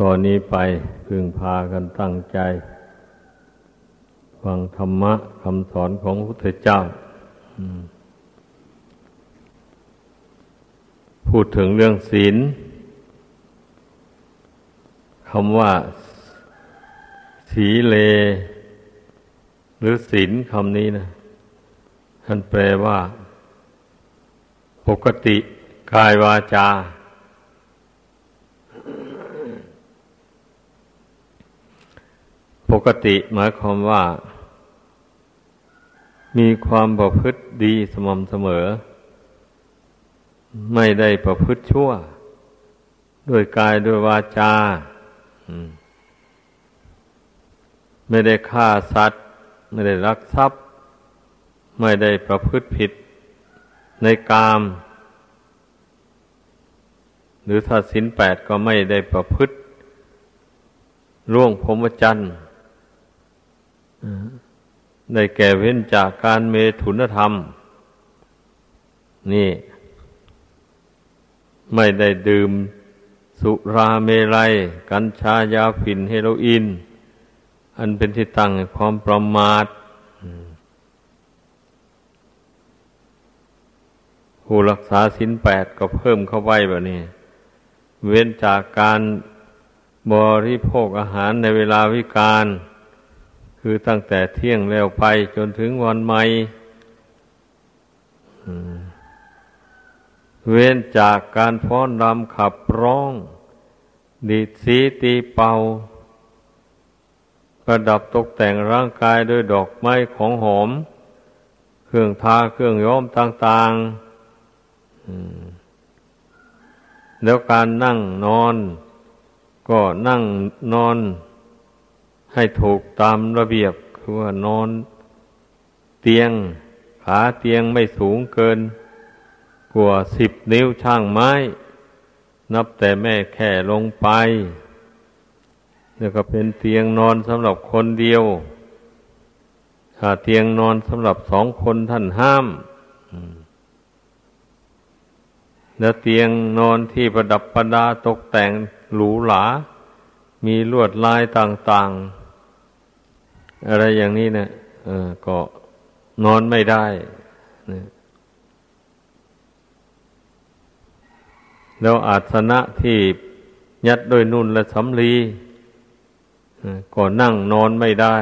ตอนนี้ไปพึงพากันตั้งใจ ฟังธรรมะคำสอนของพระพุทธเจ้าพูดถึงเรื่องศีลคำว่า สีเล หรือศีลคำนี้นะท่านแปลว่า ปกติกายวาจา ปกติหมายความว่า มีความประพฤติดีสม่ำเสมอ ไม่ได้ประพฤติชั่ว ด้วยกายด้วยวาจาไม่ได้ฆ่าสัตว์ ไม่ได้รักทรัพย์ ไม่ได้ประพฤติผิดในกาม หรือถ้าสินแปดก็ไม่ได้ประพฤติร่วงพรหมจรรย์ ได้แก่เว้นจากการเมถุนธรรม นี่ ไม่ได้ดื่ม สุราเมลัย กัญชายาฝิ่นเฮโรอีน อันเป็นที่ตั้งความประมาทผู้รักษาสินแปดก็เพิ่มเข้าไปแบบนี้ เว้นจากการบริโภคอาหารในเวลาวิการ คือตั้งแต่เที่ยงแล้วไปจนถึงวันใหม่เว้นจากการฟ้อนรำขับร้อง ดีดสีตีเป่า ประดับตกแต่งร่างกายด้วยดอกไม้ของหอม เครื่องทาเครื่องย้อมต่างๆแล้วการนั่งนอน ก็นั่งนอน ให้ถูกตามระเบียบคือว่านอนเตียงขาเตียงไม่สูงเกิน กว่าสิบนิ้วช่างไม้ นับแต่แม่แค่ลงไป แล้วก็เป็นเตียงนอนสำหรับคนเดียวถ้าเตียงนอนสำหรับสองคนท่านห้ามแล้วเตียงนอนที่ประดับประดาตกแต่งหรูหรา มีลวดลายต่าง ๆ อะไรอย่างนี้นะก็นอนไม่ได้นะแล้วอาสนะที่ยัดด้วยนุ่นและสำลีก็นั่งนอนไม่ได้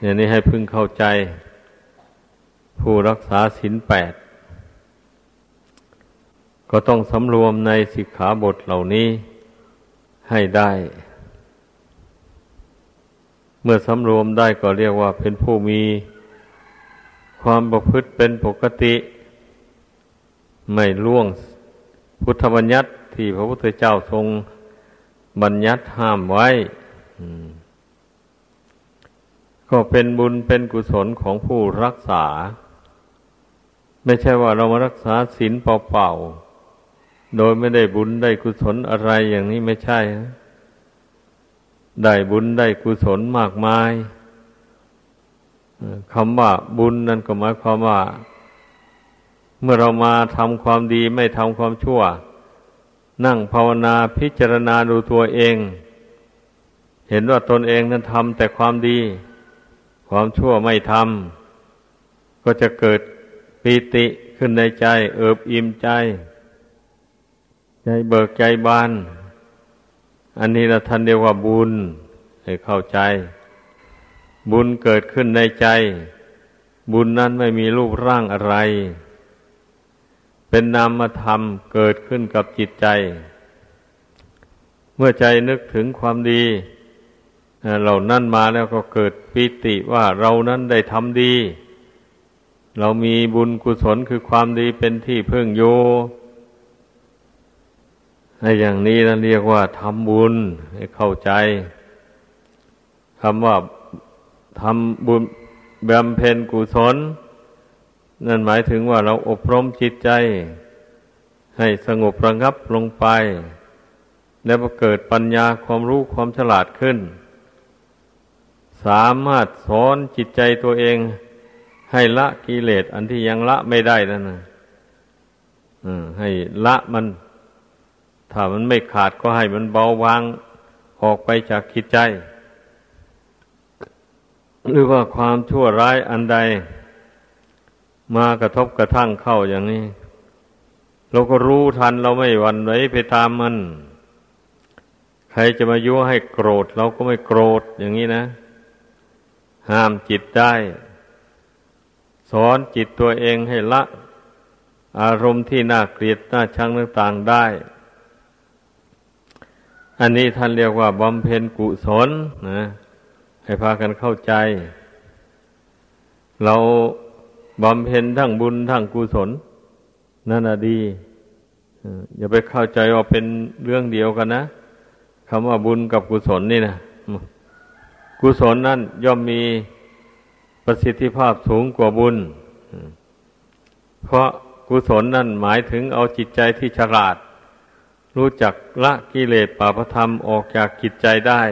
อย่างนี้ให้พึงเข้าใจ ผู้รักษาศีลแปด ก็ต้องสำรวมในสิกขาบทเหล่านี้ให้ได้ เมื่อสำรวมได้ก็เรียกว่าเป็นผู้มีความประพฤติเป็นปกติ ไม่ล่วงพุทธบัญญัติที่พระพุทธเจ้าทรงบัญญัติห้ามไว้ ก็เป็นบุญเป็นกุศลของผู้รักษา ไม่ใช่ว่าเรามารักษาศีลเปล่าๆโดยไม่ได้บุญได้กุศลอะไรอย่างนี้ไม่ใช่ ได้บุญได้กุศลมากมายคำว่าบุญนั่นก็หมายความว่า เมื่อเรามาทำความดีไม่ทำความชั่ว นั่งภาวนาพิจารณาดูตัวเอง เห็นว่าตนเองนั้นทำแต่ความดี ความชั่วไม่ทำก็จะเกิดปีติขึ้นในใจ เอิบอิ่มใจ ใจเบิกใจบาน อันนี้เราท่านเรียกว่าบุญ ให้เข้าใจ บุญเกิดขึ้นในใจ บุญนั้นไม่มีรูปร่างอะไร เป็นนามธรรมเกิดขึ้นกับจิตใจ เมื่อใจนึกถึงความดีเหล่านั้นมาแล้วก็เกิดปิติว่าเรานั้นได้ทำดี เรามีบุญกุศลคือความดีเป็นที่พึ่งโย อย่างนี้นั่นเรียกว่าทำบุญให้เข้าใจคำว่าทำบุญบำเพ็ญกุศล นั่นหมายถึงว่าเราอบรมจิตใจ ให้สงบระงับลงไป แล้วเกิดปัญญาความรู้ความฉลาดขึ้น สามารถสอนจิตใจตัวเอง ให้ละกิเลสอันที่ยังละไม่ได้นั่นนะให้ละมัน ถ้ามันไม่ขาดก็ให้มันเบาบางออกไปจากคิดใจ หรือว่าความชั่วร้ายอันใด มากระทบกระทั่งเข้าอย่างนี้ เราก็รู้ทันเราไม่หวั่นไหวไปตามมัน ใครจะมายั่วให้โกรธ เราก็ไม่โกรธอย่างนี้นะ ห้ามจิตได้ สอนจิตตัวเองให้ละ อารมณ์ที่น่าเกลียดน่าชังต่างๆได้ อันนี้ท่านเรียกว่าบำเพ็ญกุศลนะให้พากันเข้าใจ เราบำเพ็ญทั้งบุญทั้งกุศลนั่นน่ะดีอย่าไปเข้าใจว่าเป็นเรื่องเดียวกันนะคำว่าบุญกับกุศลนี่นะกุศลนั่นย่อมมีประสิทธิภาพสูงกว่าบุญ เพราะกุศลนั่นหมายถึงเอาจิตใจที่ฉลาด รู้จักละกิเลสปาปธรรมออกจากจิตใจได้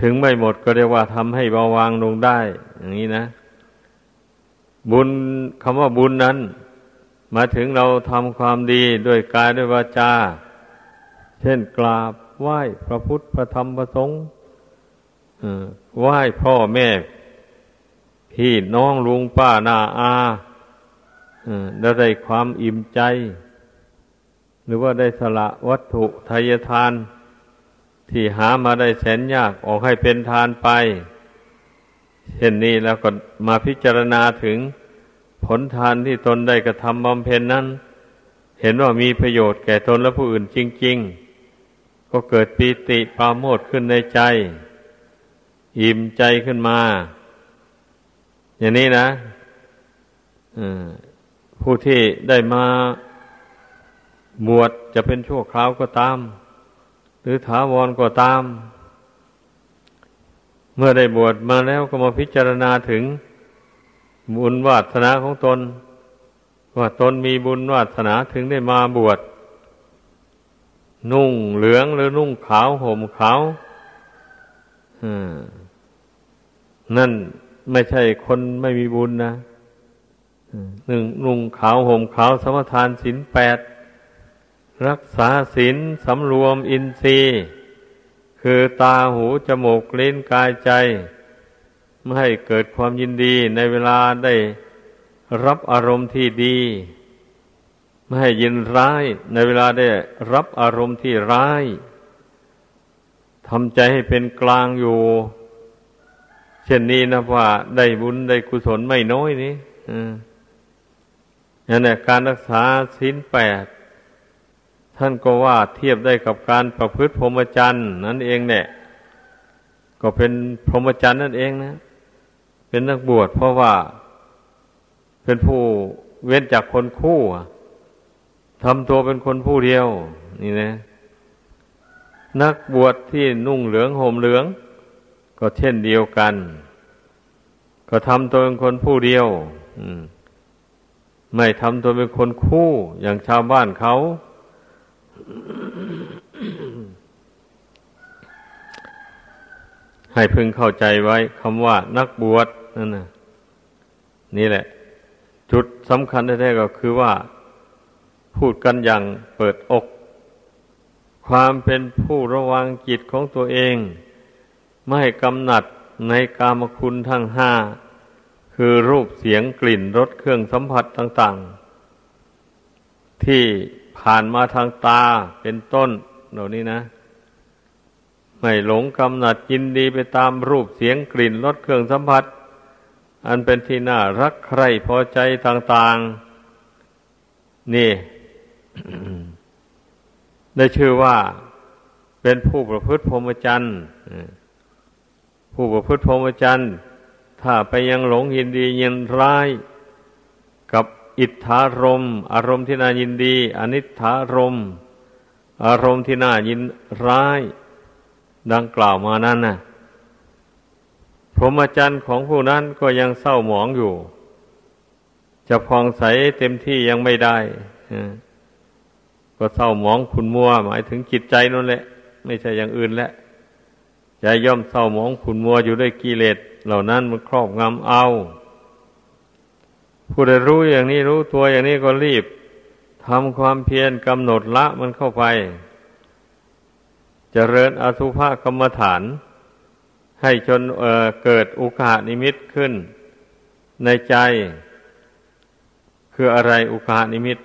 ถึงไม่หมดก็เรียกว่าทำให้เบาวางลงได้ อย่างนี้นะ บุญคำว่าบุญนั้น มาถึงเราทำความดีด้วยกายด้วยวาจา เช่นกราบไหว้พระพุทธพระธรรมพระสงฆ์ไหว้พ่อแม่ พี่น้องลุงป้านาอาแล้วได้ความอิ่มใจ รือว่าได้สละวัตถุทายทาน ที่หามาได้แสนยากออกให้เป็นทานไปเช่นนี้แล้วก็มาพิจารณาถึงผลทานที่ตนได้กระทำบำเพ็ญนั้น เห็นว่ามีประโยชน์แก่ตนและผู้อื่นจริง ๆ ก็เกิดปีติปราโมทขึ้นในใจ อิ่มใจขึ้นมา อย่างนี้นะผู้ที่ได้มา บวชจะเป็นชั่วคราวก็ตาม หรือถาวรก็ตาม เมื่อได้บวชมาแล้วก็มาพิจารณาถึงบุญวาสนาของตน ว่าตนมีบุญวาสนาถึงได้มาบวชนุ่งเหลืองหรือนุ่งขาวห่มขาวนั่นไม่ใช่คนไม่มีบุญนะหนึ่งนุ่งขาวห่มขาวสมทานศีลแปด รักษาศีลสำรวมอินทรีย์ คือตาหูจมูกลิ้นกายใจ ไม่ให้เกิดความยินดีในเวลาได้รับอารมณ์ที่ดี ไม่ให้ยินร้ายในเวลาได้รับอารมณ์ที่ร้ายทำใจให้เป็นกลางอยู่ เช่นนี้นะว่าได้บุญได้กุศลไม่น้อยนี่นั่นแหละการรักษาศีลแปด ท่านก็ว่าเทียบได้กับการประพฤติพรหมจรรย์นั่นเองเนี่ย ก็เป็นพรหมจรรย์นั่นเองนะ เป็นนักบวชเพราะว่า เป็นผู้เว้นจากคนคู่ทำตัวเป็นคนผู้เดียว นี่นะ นักบวชที่นุ่งเหลืองห่มเหลือง ก็เช่นเดียวกัน ก็ทำตัวเป็นคนผู้เดียว ไม่ทำตัวเป็นคนคู่อย่างชาวบ้านเขา ให้พึงเข้าใจไว้คำว่านักบวชนั่นนะนี่แหละ จุดสำคัญแท้ๆก็คือว่า พูดกันอย่างเปิดอก ความเป็นผู้ระวังจิตของตัวเอง ไม่ให้กำหนัดในกามคุณทั้งห้า คือรูปเสียงกลิ่นรสเครื่องสัมผัสต่าง ๆ ที่ ผ่านมาทางตาเป็นต้นเหล่านี้นะ ไม่หลงกำหนัดยินดีไปตามรูปเสียงกลิ่นรสเครื่องสัมผัส อันเป็นที่น่ารักใคร่พอใจต่างๆ นี่ ได้ชื่อว่าเป็นผู้ประพฤติพรหมจรรย์ผู้ประพฤติพรหมจรรย์ถ้าไปยังหลงยินดียินร้ายกับ อิทธารม อารมณ์ที่น่ายินดี อนิธารม อารมณ์ที่น่ายินร้าย ดังกล่าวมานั้นนะพรหมจรรย์ของผู้นั้นก็ยังเศร้าหมองอยู่ จะพองใสเต็มที่ยังไม่ได้ก็เศร้าหมองขุนมัว หมายถึงจิตใจนั่นแหละ ไม่ใช่อย่างอื่นแล้วใจย่อมเศร้าหมองขุนมัวอยู่ด้วยกิเลสเหล่านั้นมันครอบงำเอา ผู้ใดรู้อย่างนี้รู้ตัวอย่างนี้ก็รีบทำความเพียรกำหนดละมันเข้าไปจเจริญอสุภกรรมฐาน ให้จนเเกิดอุกานิมิตขึ้น ในใจ คืออะไรอุกานิมิต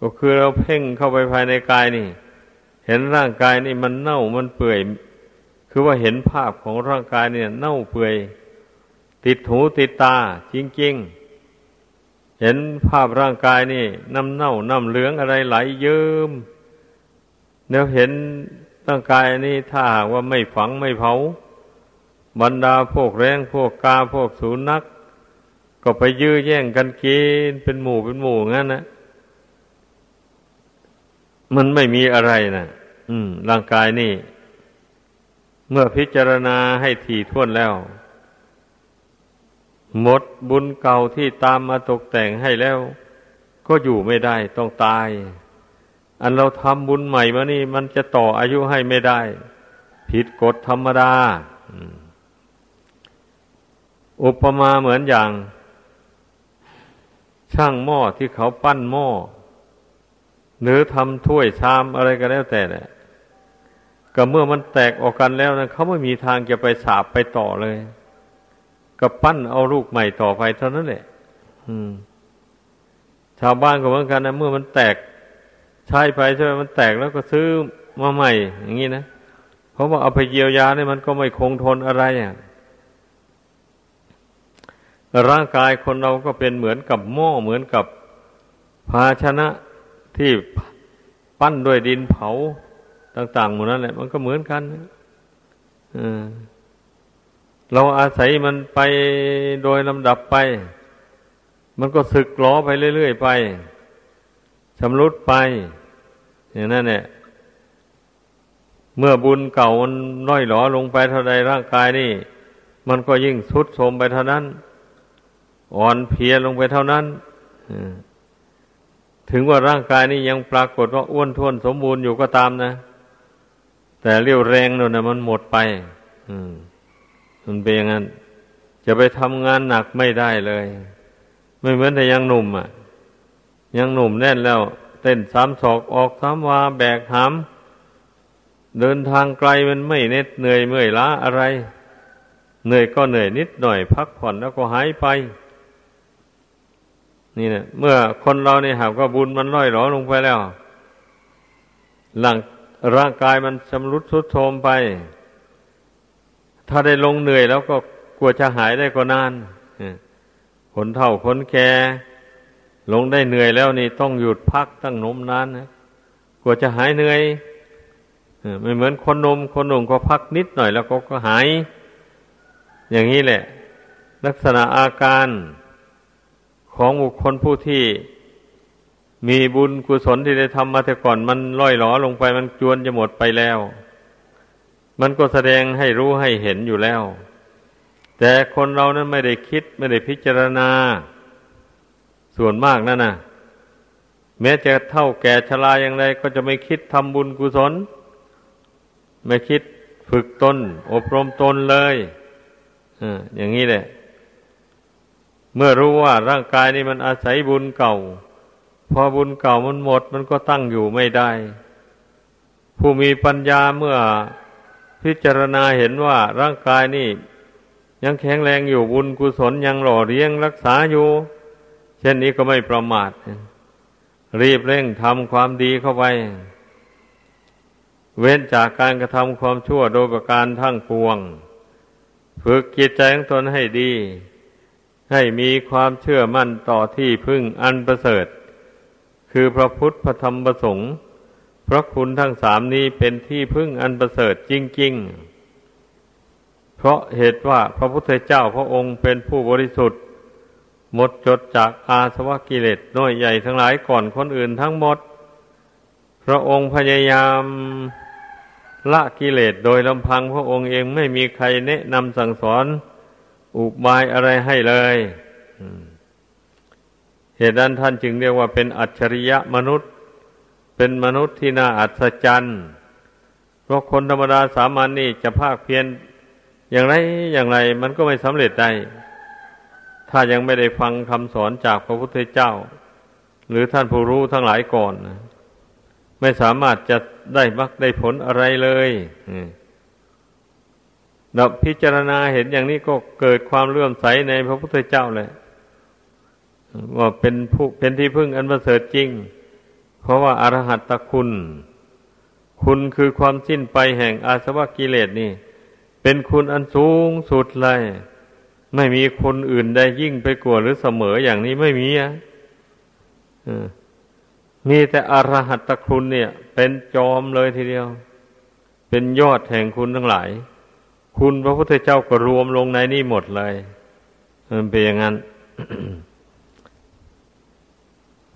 ก็คือเราเพ่งเข้าไปภายในกายนี่ เห็นร่างกายนี่มันเน่ามันเปื่อย คือว่าเห็นภาพของร่างกายเนี่ย เน่าเปื่อย ติดหูติดตาจริงๆ เห็นภาพร่างกายนี่น้ำเน่าน้ำเหลืองอะไรไหลเยิ้มเนี่ยเห็นร่างกายนี่ถ้าหากว่าไม่ฝังไม่เผา บรรดาพวกแรงพวกกาพวกสูนัก ก็ไปยื้อแย่งกันกินเป็นหมู่เป็นหมู่งั้นนะมันไม่มีอะไรนะอืม ร่างกายนี่ เมื่อพิจารณาให้ถี่ถ้วนแล้ว หมดบุญเก่าที่ตามมาตกแต่งให้แล้ว ก็อยู่ไม่ได้ต้องตาย อันเราทำบุญใหม่มานี่ มันจะต่ออายุให้ไม่ได้ ผิดกฎธรรมดาอุปมาเหมือนอย่าง ช่างหม้อที่เขาปั้นหม้อหรือทำถ้วยชามอะไรก็แล้วแต่เนี่ยก็เมื่อมันแตกออกกันแล้วนะเขาไม่มีทางจะไปสาบไปต่อเลย ก็ปั้นเอาลูกใหม่ต่อไปเท่านั้นแหละชาวบ้านก็เหมือนกันนะเมื่อมันแตกใช้ไปใช่ไหมมันแตกแล้วก็ซื้อมาใหม่ อย่างนี้นะเพราะว่าเอาไปเยียวยาเนี่ยมันก็ไม่คงทนอะไรอะร่างกายคนเราก็เป็นเหมือนกับหม้อเหมือนกับภาชนะที่ปั้นด้วยดินเผาต่างๆหมดนั่นแหละมันก็เหมือนกันอ่า เราอาศัยมันไปโดยลำดับไป มันก็สึกล้อไปเรื่อยๆไปชำรุดไป อย่างนั้นเนี่ยเมื่อบุญเก่ามันน้อยหลอลงไปเท่าใดร่างกายนี่ มันก็ยิ่งทุดโทมไปเท่านั้น อ่อนเพลียลงไปเท่านั้นถึงว่าร่างกายนี้ยังปรากฏว่าอ้วนท้วนสมบูรณ์อยู่ก็ตามนะ แต่เรี่ยวแรงนั่นนะมันหมดไป อืม มันเป็นอย่างนั้น จะไปทำงานหนักไม่ได้เลย ไม่เหมือนแต่ยังหนุ่มอะ ยังหนุ่มแน่นแล้ว เต้นสามศอกออกสามวาแบกหามเดินทางไกลมันไม่เน็ดเหนื่อยเมื่อยล้าอะไร เหนื่อยก็เหนื่อยนิดหน่อย พักผ่อนแล้วก็หายไป นี่นะเมื่อคนเราเนี่ยหากว่าบุญมันล่อยหลอลงไปแล้วหลังร่างกายมันชำรุดทรุดโทรมไป ถ้าได้ลงเหนื่อยแล้วก็กลัวจะหายได้ก็นานคนเท่าคนแก่ลงได้เหนื่อยแล้วนี่ต้องหยุดพักตั้งนมนานนะกลัวจะหายเหนื่อยไม่เหมือนคนนมคนหนุ่มก็พักนิดหน่อยแล้วก็ก็หาย อย่างนี้แหละ ลักษณะอาการของบุคคลผู้ที่มีบุญกุศลที่ได้ทำมาแต่ก่อนมันล่อยหลอลงไปมันจวนจะหมดไปแล้ว มันก็แสดงให้รู้ให้เห็นอยู่แล้ว แต่คนเรานั้นไม่ได้คิดไม่ได้พิจารณา ส่วนมากนั่นนะแม้จะเท่าแก่ชราอย่างไร ก็จะไม่คิดทำบุญกุศล ไม่คิดฝึกตน อบรมตนเลยอย่างนี้แหละ เมื่อรู้ว่าร่างกายนี้มันอาศัยบุญเก่า พอบุญเก่ามันหมด มันก็ตั้งอยู่ไม่ได้ ผู้มีปัญญาเมื่อ พิจารณาเห็นว่าร่างกายนี่ ยังแข็งแรงอยู่บุญกุศลยังหล่อเลี้ยงรักษาอยู่ เช่นนี้ก็ไม่ประมาท รีบเร่งทำความดีเข้าไป เว้นจากการกระทำความชั่วโดยประการทั้งปวง ฝึกจิตใจของตนให้ดี ให้มีความเชื่อมั่นต่อที่พึ่งอันประเสริฐ คือพระพุทธพระธรรมพระสงฆ์ พระคุณทั้งสามนี้เป็นที่พึ่งอันประเสริฐจริง ๆ เพราะเหตุว่าพระพุทธเจ้าพระองค์เป็นผู้บริสุทธิ์ หมดจดจากอาสวะกิเลสน้อยใหญ่ทั้งหลายก่อนคนอื่นทั้งหมด พระองค์พยายามละกิเลสโดยลำพังพระองค์เองไม่มีใครแนะนำสั่งสอนอุบายอะไรให้เลยเหตุนั้นท่านจึงเรียกว่าเป็นอัจฉริยะมนุษย์ เป็นมนุษย์ที่น่าอัศจรรย์เพราะคนธรรมดาสามัญนนี่จะภาคเพียรอย่างไรอย่างไรมันก็ไม่สำเร็จได้ ถ้ายังไม่ได้ฟังคำสอนจากพระพุทธเจ้า หรือท่านผู้รู้ทั้งหลายก่อนนะไม่สามารถจะได้มักได้ผลอะไรเลยเราพิจารณาเห็นอย่างนี้ก็เกิดความเลื่อมใสในพระพุทธเจ้าเลยว่าเป็นผู้เป็นที่พึ่งอันประเสริฐจริง เพราะว่าอารหัตตคุณ คุณคือความสิ้นไปแห่งอาสวะกิเลสนี่ เป็นคุณอันสูงสุดเลย ไม่มีคนอื่นได้ยิ่งไปกว่าหรือเสมออย่างนี้ไม่มีอะมีแต่อรหัตตคุณเนี่ย เป็นจอมเลยทีเดียว เป็นยอดแห่งคุณทั้งหลาย คุณพระพุทธเจ้าก็รวมลงในนี่หมดเลยมันเป็นอย่างนั้น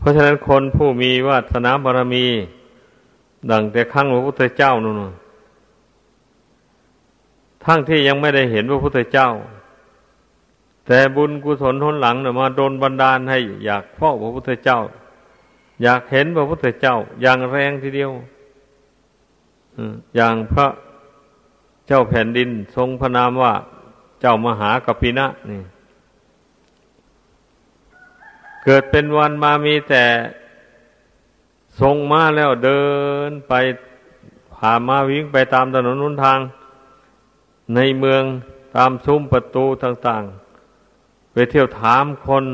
เพราะฉะนั้นคนผู้มีวาสนาบารมี ดังแต่ขั้งพระพุทธเจ้านู่นทั้งที่ยังไม่ได้เห็นพระพุทธเจ้า แต่บุญกุศลทนหลังเนี่ยมาโดนบันดาลให้อยากเฝ้าพระพุทธเจ้า อยากเห็นพระพุทธเจ้า อย่างแรงทีเดียวอย่างพระเจ้าแผ่นดินทรงพระนามว่าเจ้ามหากปินะนี่ เกิดเป็นวันมามีแต่ทรงมาแล้วเดินไปผ่ามาวิ่งไปตามถนนนุนทาง ในเมืองตามซุ้มประตูต่างๆ ไปเที่ยวถามคน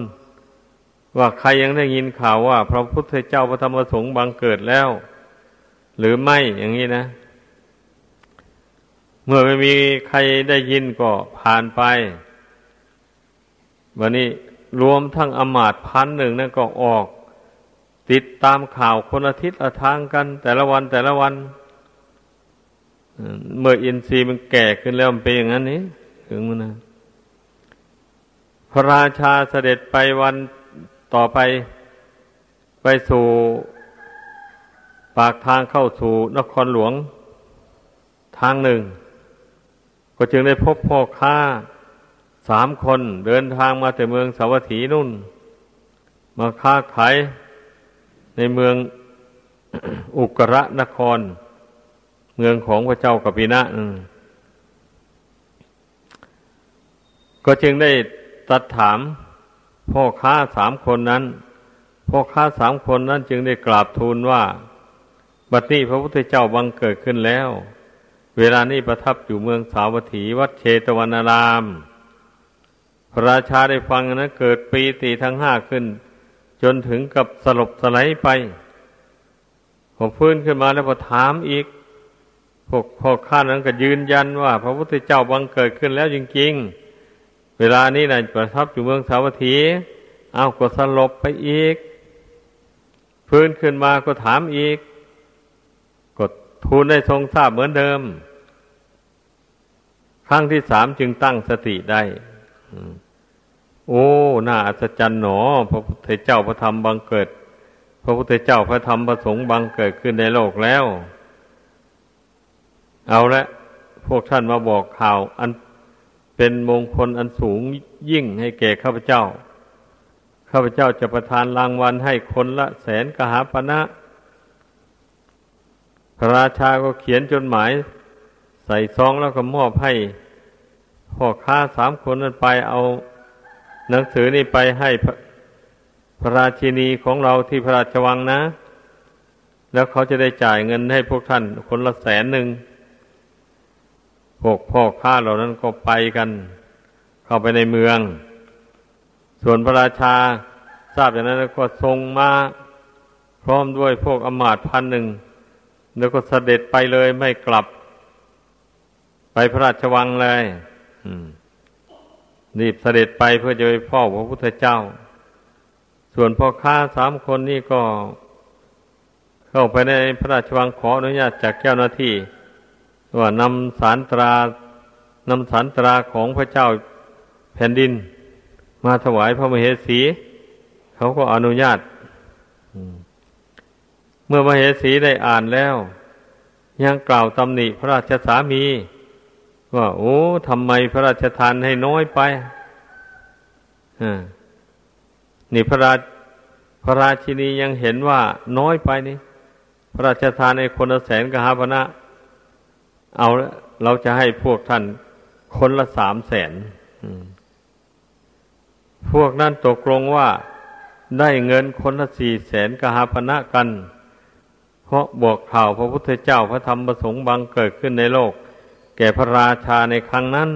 ว่าใครยังได้ยินข่าวว่า พระพุทธเจ้าพระธรรมสงฆ์บังเกิดแล้ว หรือไม่อย่างนี้นะ เมื่อไม่มีใครได้ยินก็ผ่านไป วันนี้ รวมทั้งอมาตพันหนึ่งนั่นก็ออก ติดตามข่าวคนอาทิตย์ละทางกัน แต่ละวันแต่ละวัน เมื่ออินทรีย์มันแก่ขึ้นแล้วมันเป็นอย่างนั้นนี้ถึงมันนะพระราชาเสด็จไปวันต่อไปไปสู่ปากทางเข้าสู่นครหลวงทางหนึ่ง ก็จึงได้พบพ่อค้า สามคนเดินทางมาแต่เมืองสาวัตถีนุ่น มาค้าขายในเมืองอุกระนคร เมืองของพระเจ้ากปินะก็จึงได้ตัดถามพ่อค้าสามคนนั้น พ่อค้าสามคนนั้นจึงได้กราบทูลว่า บัดนี้พระพุทธเจ้าบังเกิดขึ้นแล้ว เวลานี้ประทับอยู่เมืองสาวัตถีวัดเชตวันาราม พระราชาได้ฟังนั้นเกิดปีติทั้งห้าขึ้น จนถึงกับสลบสลายไปพอฟื้นขึ้นมาแล้วพอถามอีกพวกพ่อข้านั้นก็ยืนยันว่า พระพุทธเจ้าบังเกิดขึ้นแล้วจริงๆ เวลานี้นะประทับอยู่เมืองสาวัตถี เอาก็สลบไปอีกพื้นขึ้นมาก็ถามอีกกดทูลได้ทรงทราบเหมือนเดิม ครั้งที่สามจึงตั้งสติได้ โอ้น่าอัศจรรย์หนอ พระพุทธเจ้าพระธรรมบังเกิด พระพุทธเจ้าพระธรรมพระสงฆ์บังเกิดขึ้นในโลกแล้ว เอาละพวกท่านมาบอกข่าว อันเป็นมงคลอันสูงยิ่งให้แก่ข้าพเจ้า ข้าพเจ้าจะประทานรางวัลให้คนละแสนกหาปณะพระราชาก็เขียนจดหมาย ใส่ซองแล้วก็มอบให้พ่อค้าสามคนนั้นไปเอา หนังสือนี่ไปให้พระราชินีของเราที่พระราชวังนะ แล้วเขาจะได้จ่ายเงินให้พวกท่าน คนละแสนหนึ่งพวกพ่อข้าเหล่านั้นก็ไปกัน เข้าไปในเมือง ส่วนพระราชาทราบอย่างนั้นก็ทรงมาพร้อมด้วยพวกอมาตพันหนึ่ง แล้วก็เสด็จไปเลยไม่กลับ ไปพระราชวังเลย รีบเสด็จไปเพื่อจะไปพ่อพระพุทธเจ้า ส่วนพ่อค้าสามคนนี่ก็ เข้าไปในพระราชวังขออนุญาตจากเจ้าหน้าที่ว่านำสารตรานำสารตราของพระเจ้าแผ่นดิน มาถวายพระมเหสี เขาก็อนุญาตเมื่อมเหสีได้อ่านแล้ว ยังกล่าวตำหนิพระราชสามี ว่าโอ้ทำไมพระราชทานให้น้อยไปนี่พระราพระราชินียังเห็นว่าน้อยไปนี่ พระราชทานในคนละแสนกหาพนะเอาเราจะให้พวกท่านคนละสามแสนพวกนั้นตกลงว่าได้เงินคนละสี่แสนกหาพนะกัน เพราะบอกข่าวพระพุทธเจ้าพระธรรมประสงค์บังเกิดขึ้นในโลก แก่พระราชาในครั้งนั้น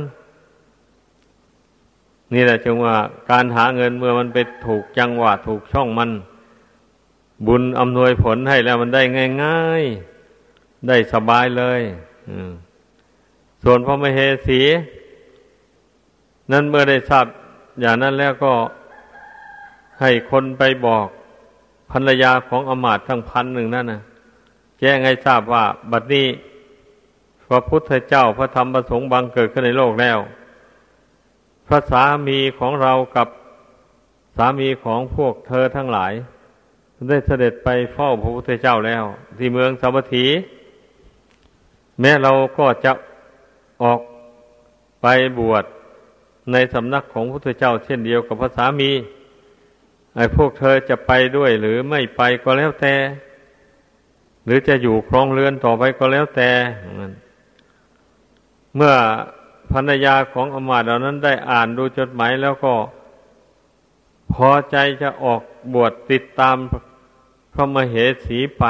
นี่แหละจึงว่าการหาเงินเมื่อมันไปถูกจังหวะถูกช่องมัน บุญอำนวยผลให้แล้วมันได้ง่ายๆ ได้สบายเลยส่วนพระมเหสี นั้นเมื่อได้ทราบอย่างนั้นแล้วก็ให้คนไปบอกภรรยาของอมาตทั้งพันหนึ่งนั่นนะแจ้งให้ทราบว่า บัดนี้ พระพุทธเจ้าพระธรรมประสงค์บังเกิดขึ้นในโลกแล้ว พระสามีของเรากับสามีของพวกเธอทั้งหลาย ได้เสด็จไปเฝ้าพระพุทธเจ้าแล้ว ที่เมืองสาวัตถี แม้เราก็จะออกไปบวชในสำนักของพระพุทธเจ้า เช่นเดียวกับพระสามีไอ้พวกเธอจะไปด้วยหรือไม่ไปก็แล้วแต่ หรือจะอยู่ครองเรือนต่อไปก็แล้วแต่ เมื่อภรรยาของอมาตเหล่านั้นได้อ่านดูจดหมายแล้วก็ พอใจจะออกบวชติดตามพระมเหสีไป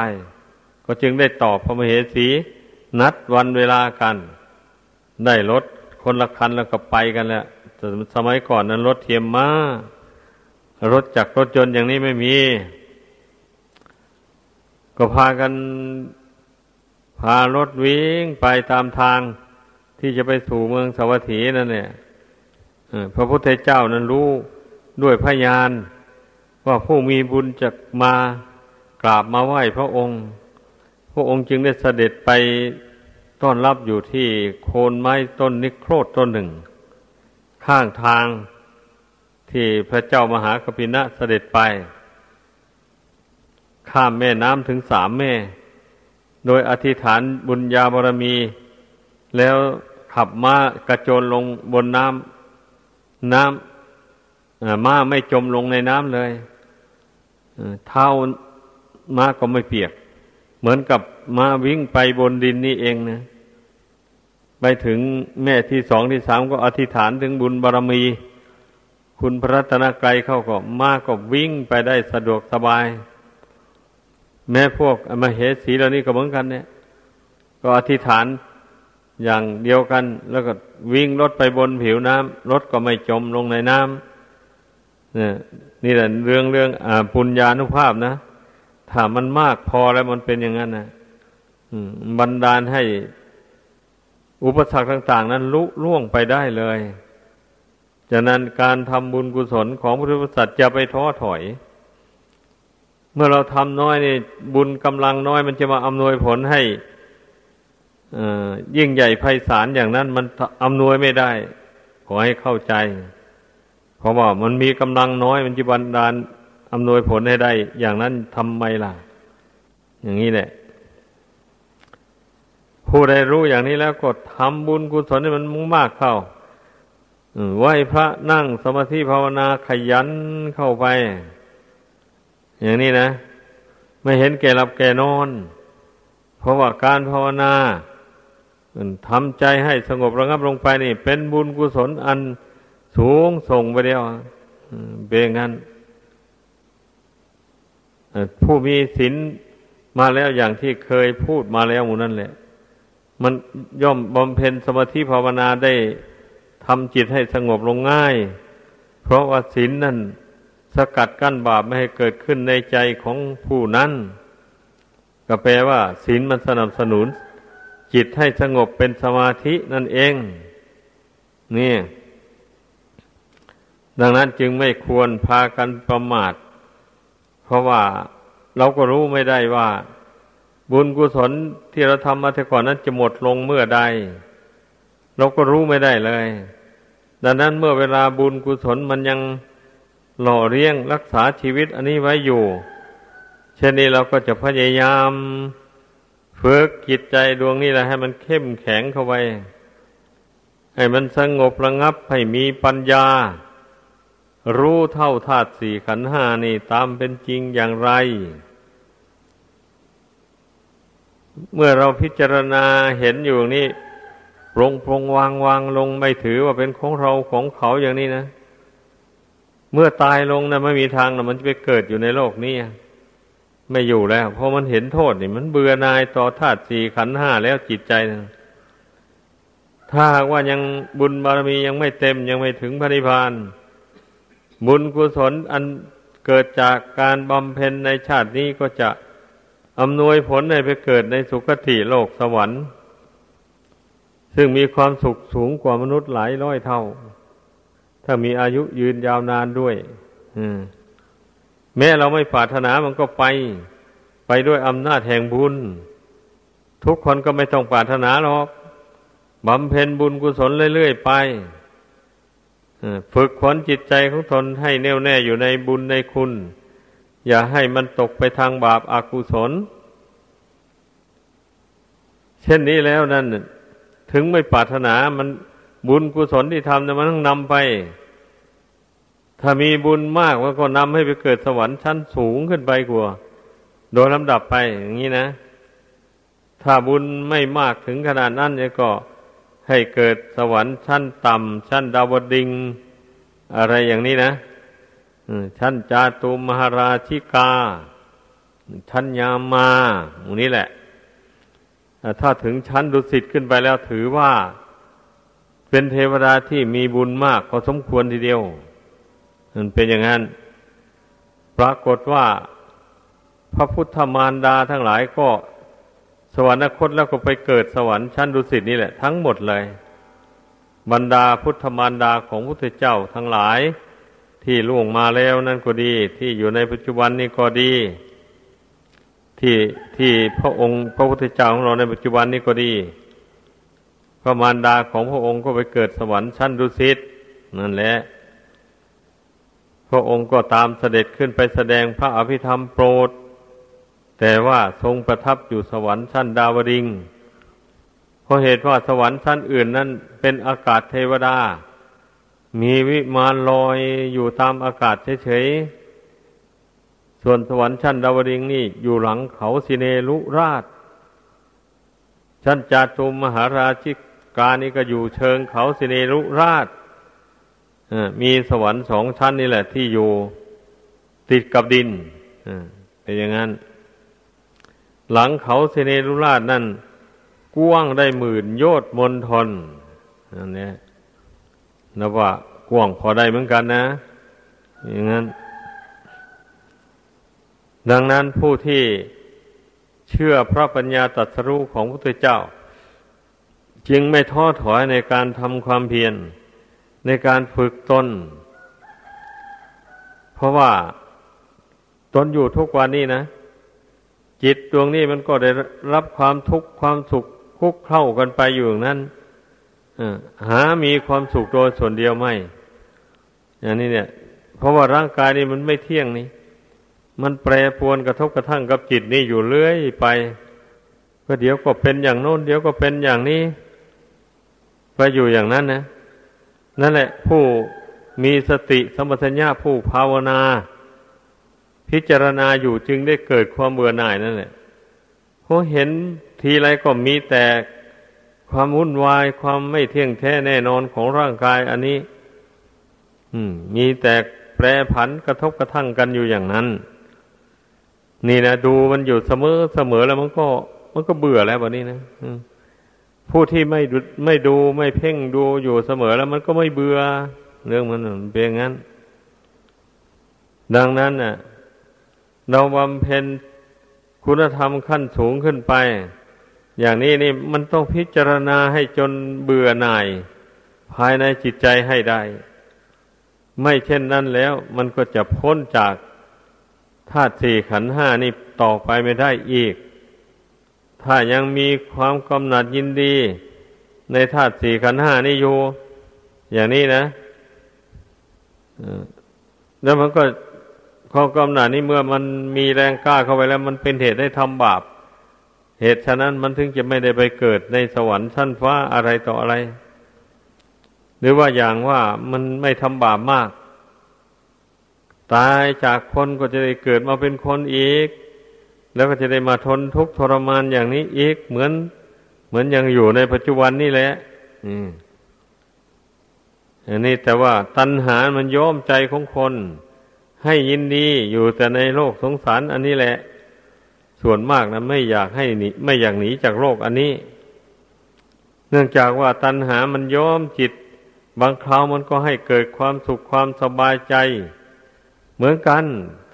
ก็จึงได้ตอบพระมเหสีนัดวันเวลากัน ได้รถคนละคันแล้วก็ไปกันแล้วสมัยก่อนนั้นรถเทียมมารถจักรรถยนต์อย่างนี้ไม่มี ก็พากันพารถวิ่งไปตามทาง ที่จะไปสู่เมืองสวัสถีนั่นเนี่ยพระพุทธเจ้านั้นรู้ด้วยพยาน ว่าผู้มีบุญจะมากราบมาไหว้พระองค์ พระองค์จึงได้เสด็จไปต้อนรับอยู่ที่โคนไม้ต้นนิโครธต้นหนึ่ง ข้างทางที่พระเจ้ามหากพินะเสด็จไป ข้ามแม่น้ำถึงสามแม่ โดยอธิษฐานบุญญาบารมี แล้ว ขับม้ากระโจนลงบนน้ำน้ำม้าไม่จมลงในน้ำเลยเท้าม้าก็ไม่เปียก เหมือนกับม้าวิ่งไปบนดินนี่เองนะไปถึงแม่ที่สองที่สามก็อธิษฐานถึงบุญบารมี คุณพระรัตนกรัยเข้าก็ม้าก็วิ่งไปได้สะดวกสบาย แม้พวกมาเหสีเหล่านี้ก็เหมือนกันเนี่ย ก็อธิษฐาน อย่างเดียวกัน แล้วก็วิ่งรถไปบนผิวน้ำรถก็ไม่จมลงในน้ำเนี่ยนี่แหละเรื่องเรื่องอปุญญาณุภาพนะถ้ามันมากพอแล้วมันเป็นอย่างนั้นนะบันดาลให้อุปสรรคต่าง ๆ นั้นลุล่วงไปได้เลยฉะนั้นการทำบุญกุศลของพุทธบริษัทจะไปท้อถอย เมื่อเราทำน้อยนี่บุญกำลังน้อยมันจะมาอำนวยผลให้ ยิ่งใหญ่ไพศาลอย่างนั้น มันอำนวยไม่ได้ ขอให้เข้าใจ เพราะว่ามันมีกำลังน้อยมันจะบันดาลอำนวยผลให้ได้ อย่างนั้นทำไมล่ะ อย่างนี้แหละ ผู้ใดรู้อย่างนี้แล้วก็ทำบุญกุศลให้มันมุ่งมากเข้าไหวพระนั่งสมาธิภาวนาขยันเข้าไป อย่างนี้นะ ไม่เห็นแก่หลับแก่นอน เพราะว่าการภาวนา ทำใจให้สงบระงับลงไปนี่ เป็นบุญกุศลอันสูงส่งไปเดียวเป็นงั้นผู้มีศีลมาแล้วอย่างที่เคยพูดมาแล้วหมูนั่นแหละ มันย่อมบำเพ็ญสมาธิภาวนาได้ทำจิตให้สงบลงง่าย เพราะว่าศีลนนั่นสกัดกั้นบาปไม่ให้เกิดขึ้นในใจของผู้นั้นก็แปลว่าศีลมันสนับสนุน จิตให้สงบเป็นสมาธินั่นเอง นี่ ดังนั้นจึงไม่ควรพากันประมาท เพราะว่าเราก็รู้ไม่ได้ว่า บุญกุศลที่เราทำมาแต่ก่อนนั้นจะหมดลงเมื่อใด เราก็รู้ไม่ได้เลย ดังนั้นเมื่อเวลาบุญกุศลมันยังหล่อเลี้ยงรักษาชีวิตอันนี้ไว้อยู่ เช่นนี้เราก็จะพยายาม ฝึกจิตใจดวงนี้แหละให้มันเข้มแข็งเข้าไป ให้มันสงบระงับให้มีปัญญา รู้เท่าธาตุสี่ขันห้านี่ตามเป็นจริงอย่างไร เมื่อเราพิจารณาเห็นอยู่นี่ปรงปรงวางวางลงไม่ถือว่าเป็นของเราของเขาอย่างนี้นะ เมื่อตายลงนะไม่มีทางนะมันจะไปเกิดอยู่ในโลกนี้ ไม่อยู่แล้ว เพราะมันเห็นโทษนี่ มันเบื่อนายต่อธาตุสี่ขันธ์ห้าแล้วจิตใจนะถ้าหากว่ายังบุญบารมียังไม่เต็มยังไม่ถึงพระนิพพานบุญกุศลอันเกิดจากการบำเพ็ญในชาตินี้ก็จะอำนวยผลให้ไปเกิดในสุคติโลกสวรรค์ ซึ่งมีความสุขสูงกว่ามนุษย์หลายร้อยเท่า ถ้ามีอายุยืนยาวนานด้วย อืม แม้เราไม่ปรารถนามันก็ไป ไปด้วยอำนาจแห่งบุญ ทุกคนก็ไม่ต้องปรารถนาหรอกบำเพ็ญบุญกุศลเรื่อยๆไปฝึกขวนจิตใจของตนให้แน่วแน่อยู่ในบุญในคุณ อย่าให้มันตกไปทางบาปอากุศล เช่นนี้แล้วนั่น ถึงไม่ปรารถนามันบุญกุศลที่ทำมันต้องนำไป ถ้ามีบุญมากมันก็นำให้ไปเกิดสวรรค์ชั้นสูงขึ้นไปกว่า โดยลำดับไปอย่างนี้นะ ถ้าบุญไม่มากถึงขนาดนั้นก็ให้เกิดสวรรค์ชั้นต่ำชั้นดาวดิง อะไรอย่างนี้นะชั้นจาตุมหาราชิกา ชั้นยามาตรงนี้แหละ ถ้าถึงชั้นดุสิตขึ้นไปแล้วถือว่า เป็นเทวดาที่มีบุญมากพอสมควรทีเดียว มันเป็นอย่างนั้น ปรากฏว่าพระพุทธมารดาทั้งหลายก็สวรรคตแล้วก็ไปเกิดสวรรค์ชั้นดุสิตนี่แหละ ทั้งหมดเลย บรรดาพุทธมารดาของพุทธเจ้าทั้งหลาย ที่ล่วงมาแล้วนั่นก็ดี ที่อยู่ในปัจจุบันนี่ก็ดี ที่ที่พระองค์พระพุทธเจ้าของเราในปัจจุบันนี่ก็ดี พระมารดาของพระองค์ก็ไปเกิดสวรรค์ชั้นดุสิตนั่นแหละ พระองค์ก็ตามเสด็จขึ้นไปแสดงพระอภิธรรมโปรด แต่ว่าทรงประทับอยู่สวรรค์ชั้นดาวดิงเพราะเหตุว่าสวรรค์ชั้นอื่นนั้นเป็นอากาศเทวดา มีวิมานลอยอยู่ตามอากาศเฉยๆ ส่วนสวรรค์ชั้นดาวดิงนี่อยู่หลังเขาสิเนลุราช ชั้นจาตุมมหาราชิกานี่ก็อยู่เชิงเขาสิเนลุราช มีสวรรค์สองชั้นนี่แหละ ที่อยู่ติดกับดินเป็นอย่างนั้น หลังเขาเซเนรุราชนั่นกว้างได้หมื่นโยชน์มนทนอันนี้นับว่ากว้างพอได้เหมือนกันนะ อย่างนั้น ดังนั้นผู้ที่เชื่อพระปัญญาตรัสรู้ของพระพุทธเจ้า จึงไม่ท้อถอยในการทำความเพียร ในการฝึกตน เพราะว่าตนอยู่ทุกวันนี้นะ จิตดวงนี้มันก็ได้รับความทุกข์ความสุขคุกเข้ากันไปอยู่อย่างนั้นหามีความสุขโดยส่วนเดียวไม่อย่างนี้เนี่ย เพราะว่าร่างกายนี่มันไม่เที่ยงนี่ มันแปรปวนกระทบกระทั่งกับจิตนี่อยู่เรื่อยไปก็เดี๋ยวก็เป็นอย่างโน้น เดี๋ยวก็เป็นอย่างนี้ ไปอยู่อย่างนั้นนะ นั่นแหละ ผู้มีสติสมัชัญญาผู้ภาวนา พิจารณาอยู่จึงได้เกิดความเบื่อหน่ายนั่นแหละเพราะเห็นทีไรก็มีแต่ความวุ่นวายความไม่เที่ยงแท้แน่นอนของร่างกายอันนี้มีแต่แปรผันกระทบกระทั่งกันอยู่อย่างนั้น นี่นะดูมันอยู่เสมอเสมอแล้วมันก็ มันก็เบื่อแล้วแบบนี้นะ ผู้ที่ไม่ดูไม่ดูไม่เพ่งดูอยู่เสมอแล้วมันก็ไม่เบื่อเรื่องมันเป็นอย่างนั้น ดังนั้นน่ะ เราบำเพ็ญคุณธรรมขั้นสูงขึ้นไป อย่างนี้นี่มันต้องพิจารณาให้จนเบื่อหน่าย ภายในจิตใจให้ได้ ไม่เช่นนั้นแล้ว มันก็จะพ้นจากธาตุสี่ขันห้านี่ต่อไปไม่ได้อีก ถ้ายังมีความกำหนัดยินดี ในธาตุสี่ขันห้านี่อยู่ อย่างนี้นะแล้วมันก็ความกำหนัดนี้เมื่อมันมีแรงกล้าเข้าไปแล้ว มันเป็นเหตุให้ทำบาป เหตุฉะนั้นมันถึงจะไม่ได้ไปเกิดในสวรรค์ชั้นฟ้าอะไรต่ออะไร หรือว่าอย่างว่ามันไม่ทำบาปมาก ตายจากคนก็จะได้เกิดมาเป็นคนอีก แล้วก็จะได้มาทนทุกข์ทรมานอย่างนี้อีกเหมือน เหมือนยังอยู่ในปัจจุบันนี่แหละอันนี้แต่ว่าตัณหามันย้อมใจของคน ให้ยินดีอยู่แต่ในโลกสงสาร อันนี้แหละ ส่วนมากนะไม่อยากให้หนีไม่อยากหนีจากโลกอันนี้ เนื่องจากว่าตัณหามันย้อมจิต บางคราวมันก็ให้เกิดความสุขความสบายใจ เหมือนกัน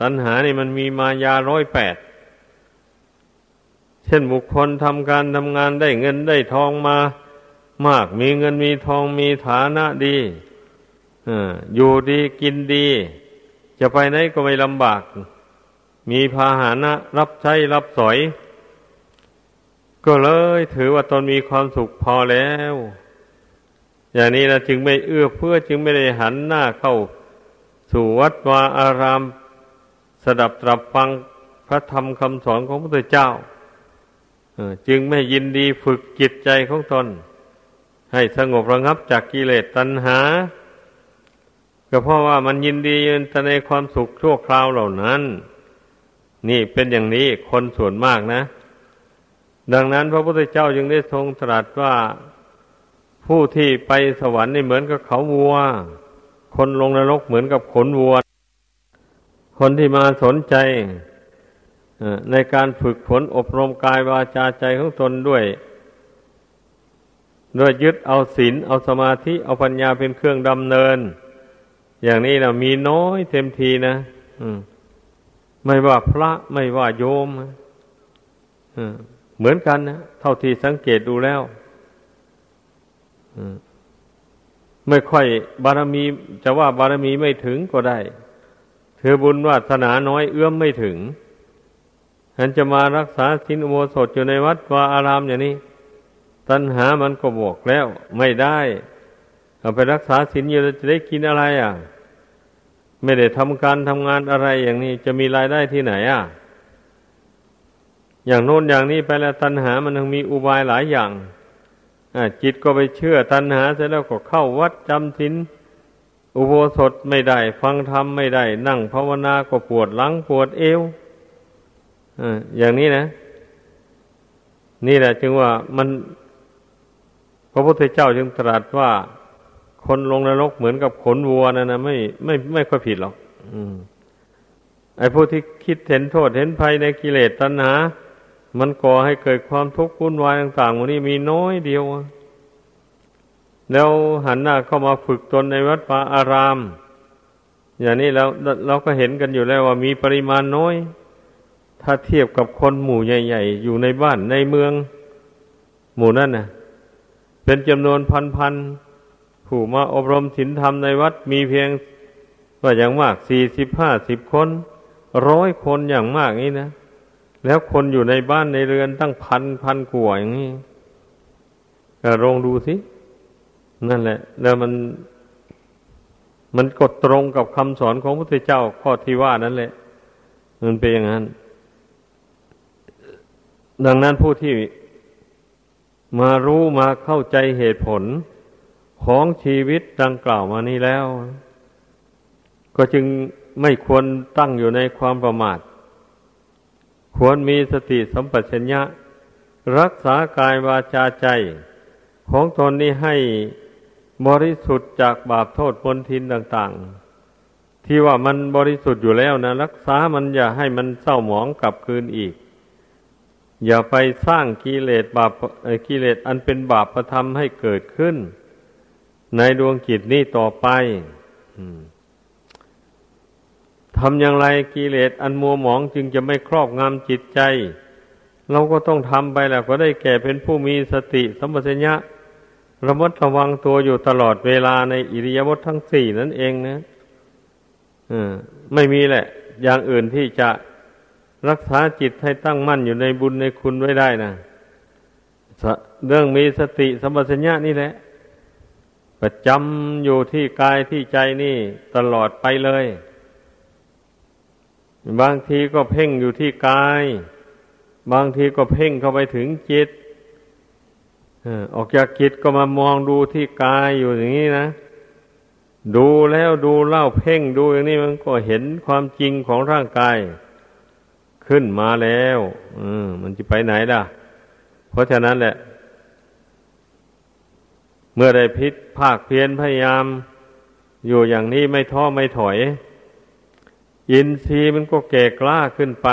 ตัณหานี่มันมีมายาร้อยแปด เช่นบุคคลทำการทำงานได้เงินได้ทองมา มากมีเงินมีทองมีฐานะดีอยู่ดีกินดี จะไปไหนก็ไม่ลำบาก มีพาหานะรับใช้รับสอย ก็เลยถือว่าตนมีความสุขพอแล้ว อย่างนี้นะจึงไม่เอื้อเพื่อจึงไม่ได้หันหน้าเข้า สู่วัดวาอาราม สดับตรับฟังพระธรรมคำสอนของพระพุทธเจ้า จึงไม่ยินดีฝึกจิตใจของตน ให้สงบระงับจากกิเลสตัณหา ก็เพราะว่ามันยินดียินในความสุขชั่วคราวเหล่านั้น นี่เป็นอย่างนี้คนส่วนมากนะ ดังนั้นพระพุทธเจ้าจึงได้ทรงตรัสว่าผู้ที่ไปสวรรค์นี่เหมือนกับเขาวัว คนลงนรกเหมือนกับขนวัว คนที่มาสนใจ ในการฝึกฝนอบรมกายวาจาใจของตนด้วยด้วยยึดเอาศีลเอาสมาธิ เอาปัญญาเป็นเครื่องดำเนิน อย่างนี้นะมีน้อยเต็มทีนะไม่ว่าพระไม่ว่าโยมเหมือนกันนะเท่าที่สังเกตดูแล้วไม่ค่อยบารมี จะว่าบารมีไม่ถึงก็ได้เธอบุญวาสนาน้อยเอื้อมไม่ถึง ฉันจะมารักษาสินอุโบสถอยู่ในวัดวาอารามอย่างนี้ ตัณหามันก็บวกแล้ว ไม่ได้เอาไปรักษาสินอยู่จะได้กินอะไรอะ ไม่ได้ทำการทำงานอะไรอย่างนี้ จะมีรายได้ที่ไหนอะ อย่างโน้นอย่างนี้ไปแล้วตัณหามันยังมีอุบายหลายอย่างจิตก็ไปเชื่อตัณหาเสร็จแล้วก็เข้าวัดจำสินอุโบสถไม่ได้ ฟังธรรมไม่ได้ นั่งภาวนาก็ปวดหลังปวดเอว อย่างนี้นะ นี่แหละจึงว่ามันพระพุทธเจ้าจึงตรัสว่าคนลงนรกเหมือนกับขนวัวนั่นนะไม่ไม่ไม่ค่อยผิดหรอกไอ้ผู้ที่คิดเห็นโทษเห็นภัยในกิเลสตัณหา มันก่อให้เกิดความทุกข์วุ่นวายต่างๆวันนี้มีน้อยเดียว แล้วหันหน้าเข้ามาฝึกตนในวัดป่าอาราม อย่างนี้แล้วเราก็เห็นกันอยู่แล้วว่ามีปริมาณน้อย ถ้าเทียบกับคนหมู่ใหญ่ ๆ อยู่ในบ้านในเมือง หมู่นั่นน่ะเป็นจำนวนพันๆผู้มาอบรมศีลธรรมในวัดมีเพียงว่าอย่างมากสี่สิบห้าสิบคนร้อยคนอย่างมากนี้นะแล้วคนอยู่ในบ้านในเรือนตั้งพันพันกว่าอย่างนี้ก็ลองดูสิ นั่นแหละ แล้วมัน มันกดตรงกับคำสอนของพระพุทธเจ้าข้อที่ว่านั่นแหละ มันเป็นอย่างนั้น ดังนั้นผู้ที่มารู้มาเข้าใจเหตุผลของชีวิตดังกล่าวมานี้แล้ว ก็จึงไม่ควรตั้งอยู่ในความประมาท ควรมีสติสัมปชัญญะ รักษากายวาจาใจ ของตนนี้ให้บริสุทธิ์จากบาปโทษปนทินต่าง ๆ ที่ว่ามันบริสุทธิ์อยู่แล้วนะ รักษามันอย่าให้มันเศร้าหมองกลับคืนอีก อย่าไปสร้างกิเลสบาปกิเลสอันเป็นบาปประทำให้เกิดขึ้น ในดวงจิตนี้ต่อไปทำอย่างไรกิเลสอันมัวหมองจึงจะไม่ครอบงำจิตใจ เราก็ต้องทำไปแหละก็ได้แก่เป็นผู้มีสติสัมปชัญญะระมัดระวังตัวอยู่ตลอดเวลาในอิริยาบถททั้งสี่นั่นเองนะไม่มีแหละ อย่างอื่นที่จะ รักษาจิตให้ตั้งมั่นอยู่ในบุญในคุณไว้ได้นะเรื่องมีสติสัมปชัญญะนี่แหละ ประจำอยู่ที่กายที่ใจนี่ตลอดไปเลย บางทีก็เพ่งอยู่ที่กาย บางทีก็เพ่งเข้าไปถึงจิตออกจากจิตก็มามองดูที่กายอยู่อย่างนี้นะ ดูแล้วดูเล่าเพ่งดูอย่างนี้มันก็เห็นความจริงของร่างกาย ขึ้นมาแล้วอืมมันจะไปไหนล่ะ เพราะฉะนั้นแหละ เมื่อได้พิษภาคเพียนพยายาม อยู่อย่างนี้ไม่ท้อไม่ถอย อินทรีย์มันก็แก่กล้าขึ้นไป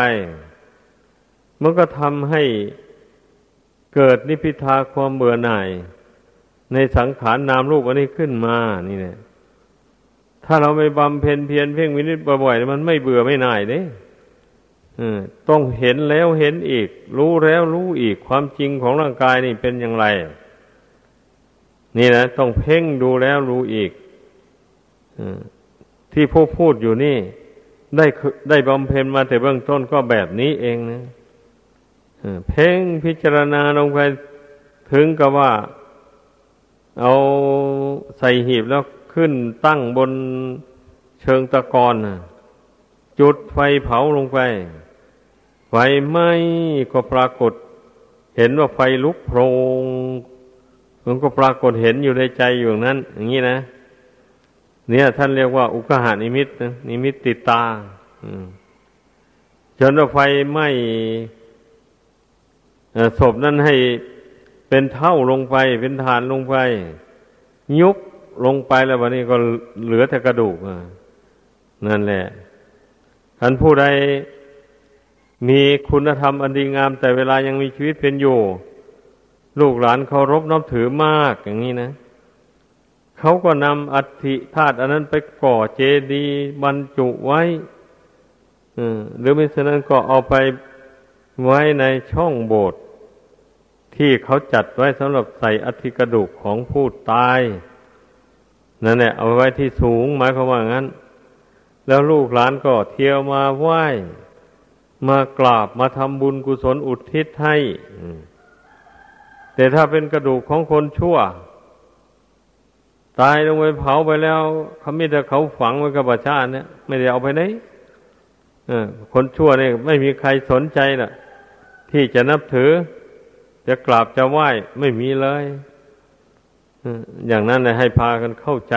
มันก็ทำให้เกิดนิพิทาความเบื่อหน่าย ในสังขารนนามรูปอันนี้ขึ้นมานี่เนี่ยถ้าเราไม่บำเพ็ญเพียรเพ่งวินิจบ่อยๆมันไม่เบื่อไม่หน่ายเด้ ต้องเห็นแล้วเห็นอีก รู้แล้วรู้อีกความจริงของร่างกายนี่เป็นอย่างไร นี่นะต้องเพ่งดูแล้วรู้อีกที่ผู้พูดอยู่นี่ ได้ได้บำเพ็ญมาแต่เบื้องต้นก็แบบนี้เองนะเพ่งพิจารณาลงไปถึงกับว่า เอาใส่หีบแล้วขึ้นตั้งบนเชิงตะกอนจุดไฟเผาลงไป ไฟไหม้ก็ปรากฏ เห็นว่าไฟลุกโพรงมันก็ปรากฏเห็นอยู่ในใจอยู่นั้น อย่างนี้นะ เนี่ยท่านเรียกว่า อุกหานิมิตนะนิมิตติดตาจนว่าไฟไหม้ศพนั้นให้เป็นเท่าลงไป เป็นฐานลงไป ยุบลงไปแล้ววันนี้ก็เหลือแต่กระดูกนั่นแหละท่านผู้ใด มีคุณธรรมอันดีงาม แต่เวลายังมีชีวิตเป็นอยู่ ลูกหลานเคารพนับถือมากอย่างนี้นะเขาก็นำอัฐิธาตุอันนั้นไปก่อเจดีย์บรรจุไว้หรือไม่เช่นนั้นก็เอาไปไว้ในช่องโบสถ์ที่เขาจัดไว้สำหรับใส่อัฐิกระดูกของผู้ตายนั่นแหละเอาไว้ที่สูงหมายความว่างั้น แล้วลูกหลานก็เที่ยวมาไหว้ มากราบมาทำบุญกุศลอุทิศให้แต่ถ้าเป็นกระดูกของคนชั่ว ตายลงไปเผาไปแล้วเขาไม่แต่เขาฝังไว้กับประชาเนี่ย ไม่ได้เอาไปไหนคนชั่วเนี่ยไม่มีใครสนใจน่ะที่จะนับถือ จะกราบจะไหว้ไม่มีเลยอย่างนั้นเลยให้พากันเข้าใจ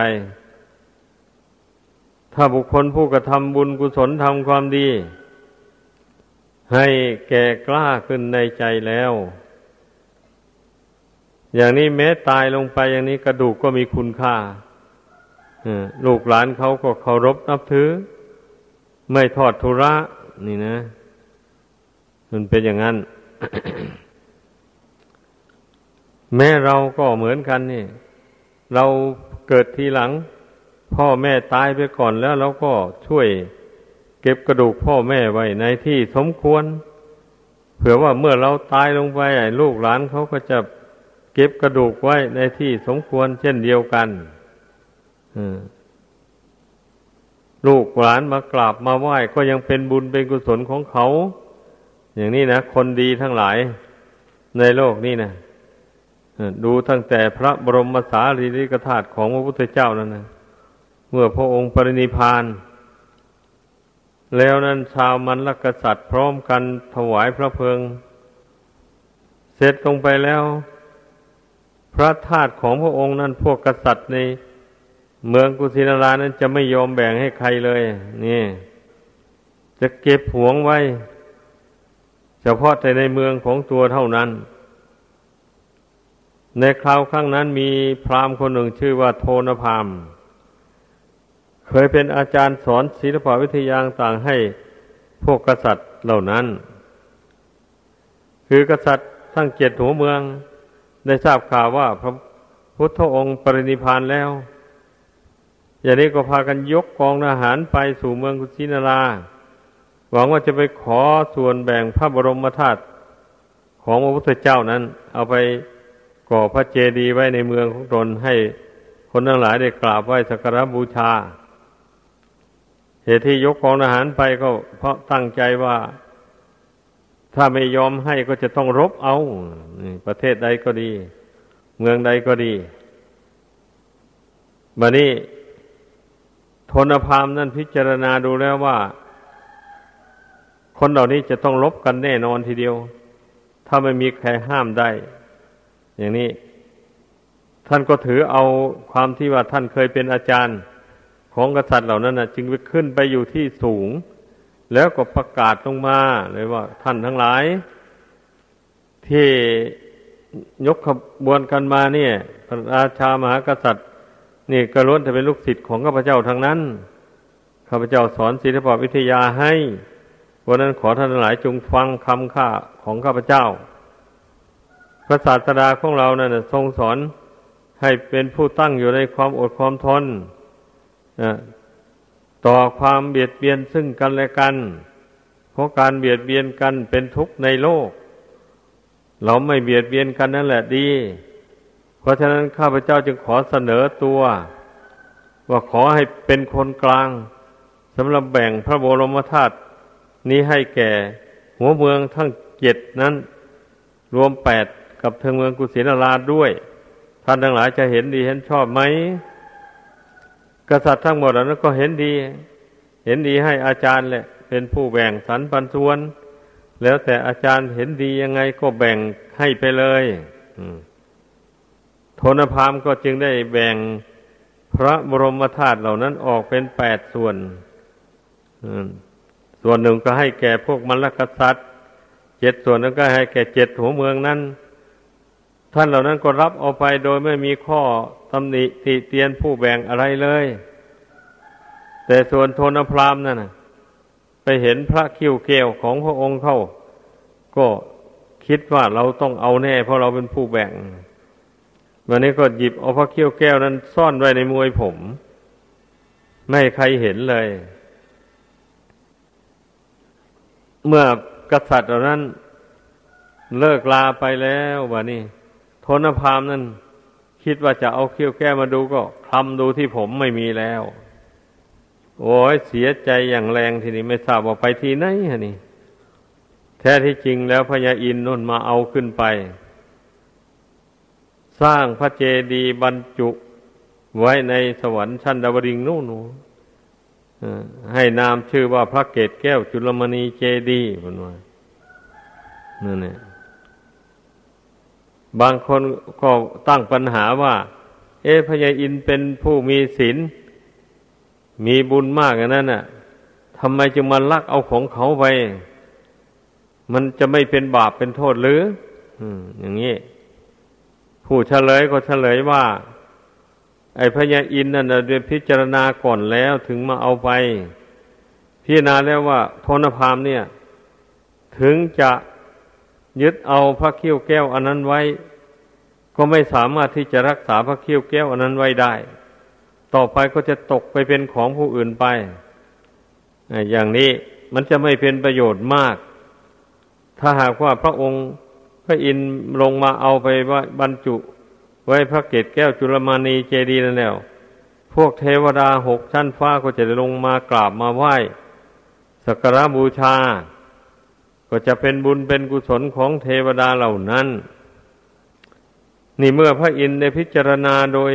ถ้าบุคคลผู้กระทำบุญกุศลทำความดี ให้แก่กล้าขึ้นในใจแล้ว อย่างนี้แม้ตายลงไปอย่างนี้กระดูกก็มีคุณค่าลูกหลานเขาก็เคารพนับถือ ไม่ทอดทุระ นี่นะ มันเป็นอย่างนั้น แม่เราก็เหมือนกันนี่ เราเกิดทีหลัง พ่อแม่ตายไปก่อนแล้วเราก็ช่วย ก็บกระดูกพ่อแม่ไว้ในที่สมควร เผื่อว่าเมื่อเราตายลงไปลูกหลานเขาก็จะเก็บกระดูกไว้ในที่สมควรเช่นเดียวกันลูกหลานมากราบมาไหว้ก็ยังเป็นบุญเป็นกุศลของเขา อย่างนี้นะคนดีทั้งหลายในโลกนี้นะดูตั้งแต่พระบรมสารีริกธาตุของพระพุทธเจ้านั่นนะเมื่อพระองค์ปรินิพาน แล้วนั้นชาวมันลกษัตริย์พร้อมกันถวายพระเพลิง เสร็จลงไปแล้ว พระธาตุของพระองค์นั้นพวกกษัตริย์ในเมืองกุสินารานั้นจะไม่ยอมแบ่งให้ใครเลย นี่ จะเก็บหวงไว้ เฉพาะแต่ในเมืองของตัวเท่านั้น ในคราวครั้งนั้นมีพราหมณ์คนหนึ่งชื่อว่าโทนพาม เคยเป็นอาจารย์สอนศิลปวิทยาต่างให้พวกกษัตริย์เหล่านั้น คือกษัตริย์ทั้งเจ็ดหัวเมือง ได้ทราบข่าวว่าพระพุทธองค์ปรินิพานแล้ว อย่างนี้ก็พากันยกกองทหารไปสู่เมืองกุชินาราหวังว่าจะไปขอส่วนแบ่งพระบรมธาตุของพระพุทธเจ้านั้น เอาไปก่อพระเจดีย์ไว้ในเมืองของตนให้คนทั้งหลายได้กราบไหว้สักการบูชา เหตุที่ยกของทหารไปก็ เพราะตั้งใจว่า ถ้าไม่ยอมให้ก็จะต้องรบเอาประเทศใดก็ดี เมืองใดก็ดีบัดนี้ทนพามนั่นพิจารณาดูแล้วว่า คนเหล่านี้จะต้องรบกันแน่นอนทีเดียว ถ้าไม่มีใครห้ามได้ อย่างนี้ ท่านก็ถือเอาความที่ว่าท่านเคยเป็นอาจารย์ ของกษัตริย์เหล่านั้นนะจึงไปขึ้นไปอยู่ที่สูง แล้วก็ประกาศลงมาเลยว่า ท่านทั้งหลาย ที่ยกขบวนกันมาเนี่ยพระราชามหากษัตริย์ นี่ก็ล้วนแต่เป็นลูกศิษย์ของข้าพเจ้าทางนั้นข้าพเจ้าสอนศิลปวิทยาให้วันนั้นขอท่านหลายจงฟังคำข้าของข้าพเจ้า พระศาสดาของเรานะ่ะทรงสอนให้เป็นผู้ตั้งอยู่ในความอดความทน ต่อความเบียดเบียนซึ่งกันและกัน เพราะการเบียดเบียนกันเป็นทุกข์ในโลก เราไม่เบียดเบียนกันนั่นแหละดี เพราะฉะนั้นข้าพเจ้าจึงขอเสนอตัว ว่าขอให้เป็นคนกลางสำหรับแบ่งพระบรมธาตุนี้ให้แก่ หัวเมืองทั้งเจ็ดนั้น รวมแปดกับเทิงเมืองกุสินาราด้วย ท่านทั้งหลายจะเห็นดีเห็นชอบไหม กษัตริย์ทั้งหมดนั้นก็เห็นดี เห็นดีให้อาจารย์แหละ เป็นผู้แบ่งสรรปันส่วน แล้วแต่อาจารย์เห็นดียังไงก็แบ่งให้ไปเลยโทนพามก็จึงได้แบ่งพระบรมธาตุเหล่านั้นออกเป็นแปดส่วนส่วนหนึ่งก็ให้แก่พวกมรรคษัตริย์เจ็ดส่วนนั้นก็ให้แก่เจ็ดหัวเมืองนั้น ท่านเหล่านั้นก็รับเอาไปโดยไม่มีข้อ ตำหนิติเตียนผู้แบ่งอะไรเลย แต่ส่วนโทนพรามนั่นนะไปเห็นพระคิ้วเกลวของพระองค์เข้า ก็คิดว่าเราต้องเอาแน่ เพราะเราเป็นผู้แบ่งวันนี้ก็หยิบเอาพระคิ้วแก้วนั้นซ่อนไว้ในมวยผม ไม่ใครเห็นเลย เมื่อกษัตริย์เหล่านั้น เลิกลาไปแล้ววะนี่โทนพรามนั้น คิดว่าจะเอาเขี้ยวแก้มาดูก็คลำดูที่ผมไม่มีแล้ว โอ้ยเสียใจอย่างแรงทีนี้ไม่ทราบว่าไปที่ไหนฮะนี่ แท้ที่จริงแล้วพญาอินนุ่นมาเอาขึ้นไป สร้างพระเจดีย์บรรจุไว้ในสวรรค์ชั้นดาวริงนู่นให้นามชื่อว่าพระเกศแก้วจุลมณีเจดีย์เป็นว่านั่นเนี่ย บางคนก็ตั้งปัญหาว่า เอ๊ะพญาอินเป็นผู้มีศีลมีบุญมากอย่างนั้นน่ะทำไมจึงมาลักเอาของเขาไป มันจะไม่เป็นบาปเป็นโทษหรืออย่างนี้ ผู้เฉลยก็เฉลยว่า ไอ้พญาอินนั่นเดือนพิจารณาก่อนแล้วถึงมาเอาไป พิจารณาแล้วว่าโทนพามเนี่ย ถึงจะ ยึดเอาพระเคิ้วแก้วอันนั้นไว้ ก็ไม่สามารถที่จะรักษาพระเคิ้วแก้วอันนั้นไว้ได้ ต่อไปก็จะตกไปเป็นของผู้อื่นไป อย่างนี้มันจะไม่เป็นประโยชน์มาก ถ้าหากว่าพระองค์พระอินทร์ลงมาเอาไปบรรจุ ไว้พระเกศแก้วจุลมานีเจดีย์นั่นแล้ว พวกเทวดาหกชั้นฟ้าก็จะลงมากราบมาไหว้สักการะบูชา ก็จะเป็นบุญเป็นกุศลของเทวดาเหล่านั้น นี่เมื่อพระอินทร์ได้พิจารณาโดย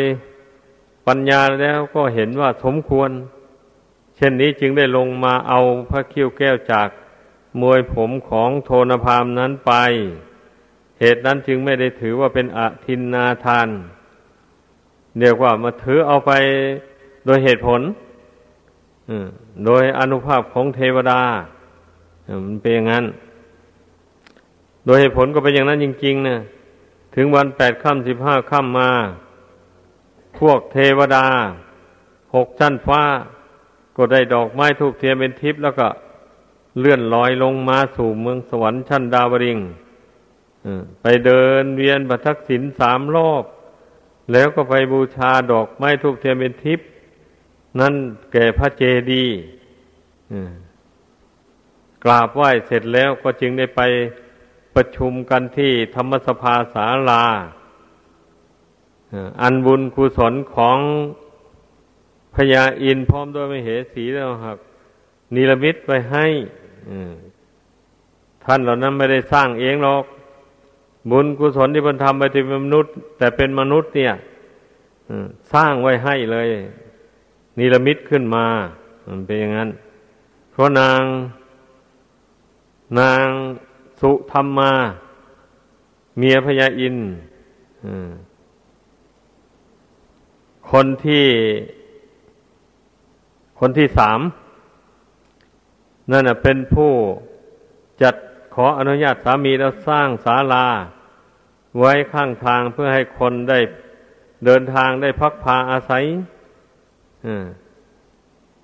ปัญญาแล้วก็เห็นว่าสมควร เช่นนี้จึงได้ลงมาเอาพระคิ้วแก้วจากมวยผมของโทนพามนั้นไป เหตุนั้นจึงไม่ได้ถือว่าเป็นอทินนาทานเรียกว่ามาถือเอาไปโดยเหตุผลโดยอนุภาพของเทวดา มันเป็นอย่างนั้น โดยเหตุผลก็เป็นอย่างนั้นจริงๆนะถึงวันแปดค่ำสิบห้าค่ำมา พวกเทวดาหกชั้นฟ้า ก็ได้ดอกไม้ทูกเทียนเป็นทิพย์แล้วก็เลื่อนลอยลงมาสู่เมืองสวรรค์ชั้นดาวริงไปเดินเวียนประทักษิณสามรอบ แล้วก็ไปบูชาดอกไม้ทูกเทียนเป็นทิพย์นั่นแก่พระเจดีย์ กราบไหว้เสร็จแล้วก็จึงได้ไปประชุมกันที่ธรรมสภาศาลา อันบุญกุศลของพญาอินพร้อมด้วยมเหสีแล้วครับนิรมิตไปให้ท่านเหล่านั้นไม่ได้สร้างเองหรอก บุญกุศลที่บรรทำไปเป็นมนุษย์ แต่เป็นมนุษย์เนี่ยสร้างไว้ให้เลย นิรมิตขึ้นมาเป็นอย่างนั้น เพราะนาง นางสุธรรมมา เมียพญาอินคนที่ คนที่สามนั่นเป็นผู้จัดขออนุญาตสามีแล้วสร้างศาลา ไว้ข้างทางเพื่อให้คนได้เดินทางได้พักพาอาศัย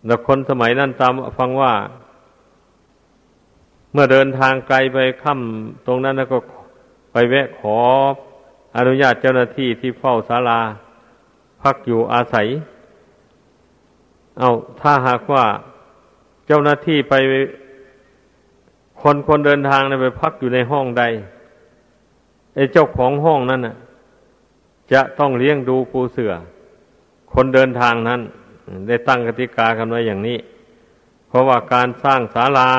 แล้วคนสมัยนั้นตามฟังว่า มื่อเดินทางไกลไปค่ำตรงนั้นแล้วก็ไปแวะขออนุญาตเจ้าหน้าที่ที่เฝ้าศาลา พักอยู่อาศัย เอาถ้าหากว่าเจ้าหน้าที่ไปคนคนเดินทางไปพักอยู่ในห้องใดไอ้เจ้าของห้องนั้นน่ะ จะต้องเลี้ยงดูปูเสือ คนเดินทางนั้น ได้ตั้งกติกากันไว้อย่างนี้ เพราะว่าการสร้างศาลา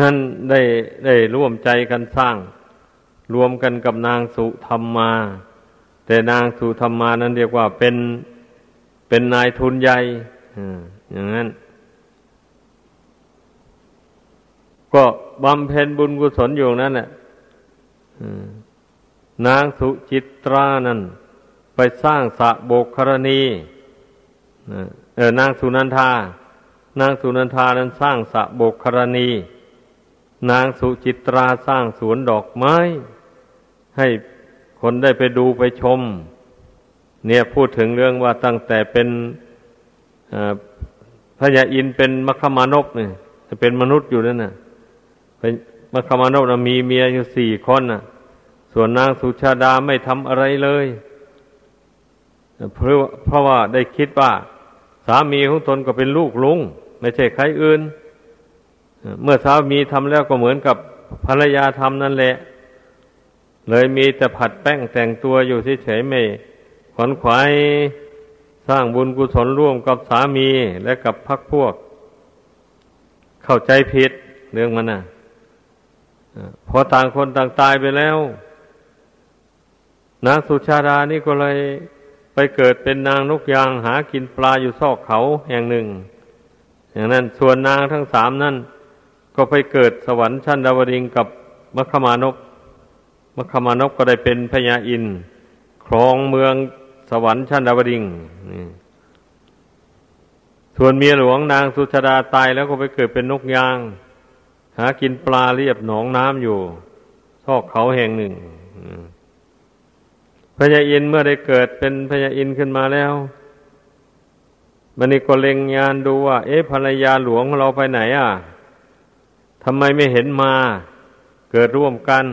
นั้นได้ได้ร่วมใจกันสร้าง รวมกันกับนางสุธรรมมา แต่นางสุธรรมมานั้นเรียกว่าเป็นเป็นนายทุนใหญ่อย่างนั้น ก็บำเพ็ญบุญกุศลอยู่นั้นแหละนางสุจิตรานั้น ไปสร้างสะโบกครณีเออนางสุนันทา นางสุนันทานั้นสร้างสะโบกครณี นางสุจิตราสร้างสวนดอกไม้ ให้คนได้ไปดูไปชม เนี่ยพูดถึงเรื่องว่าตั้งแต่เป็นพระยาอินเป็นมคมานพเนี่ยเป็นมนุษย์อยู่นั่นน่ะ เป็นมคมานพนะมีเมียอยู่สี่คนน่ะ ส่วนนางสุชาดาไม่ทำอะไรเลยเพราะเพราะว่าได้คิดว่า สามีของตนก็เป็นลูกลุง ไม่ใช่ใครอื่น เมื่อสามีทำแล้วก็เหมือนกับภรรยาทำนั่นแหละ เลยมีแต่ผัดแป้งแต่งตัวอยู่เฉยๆไม่ขวนขวายสร้างบุญกุศลร่วมกับสามีและกับพักพวก เข้าใจผิดเรื่องมันนะพอต่างคนต่างตายไปแล้วนางสุชาดานี่ก็เลยไปเกิดเป็นนางนกยางหากินปลาอยู่ซอกเขาแห่งหนึ่ง อย่างนั้นส่วนนางทั้งสามนั่น ก็ไปเกิดสวรรค์ชั้นดาวดิงกับมัคมานกมัคมานกก็ได้เป็นพญาอินครองเมืองสวรรค์ชั้นดาวดิงส่วนเมียหลวงนางสุชาดาตายแล้วก็ไปเกิดเป็นนกยาง หากินปลาเรียบหนองน้ำอยู่ซอกเขาแห่งหนึ่งพญาอินเมื่อได้เกิดเป็นพญาอินขึ้นมาแล้วมันนี่ก็เล็งยานดูว่า เอ๊ะภรรยาหลวงเราไปไหนอะ ทำไมไม่เห็นมาเกิดร่วมกัน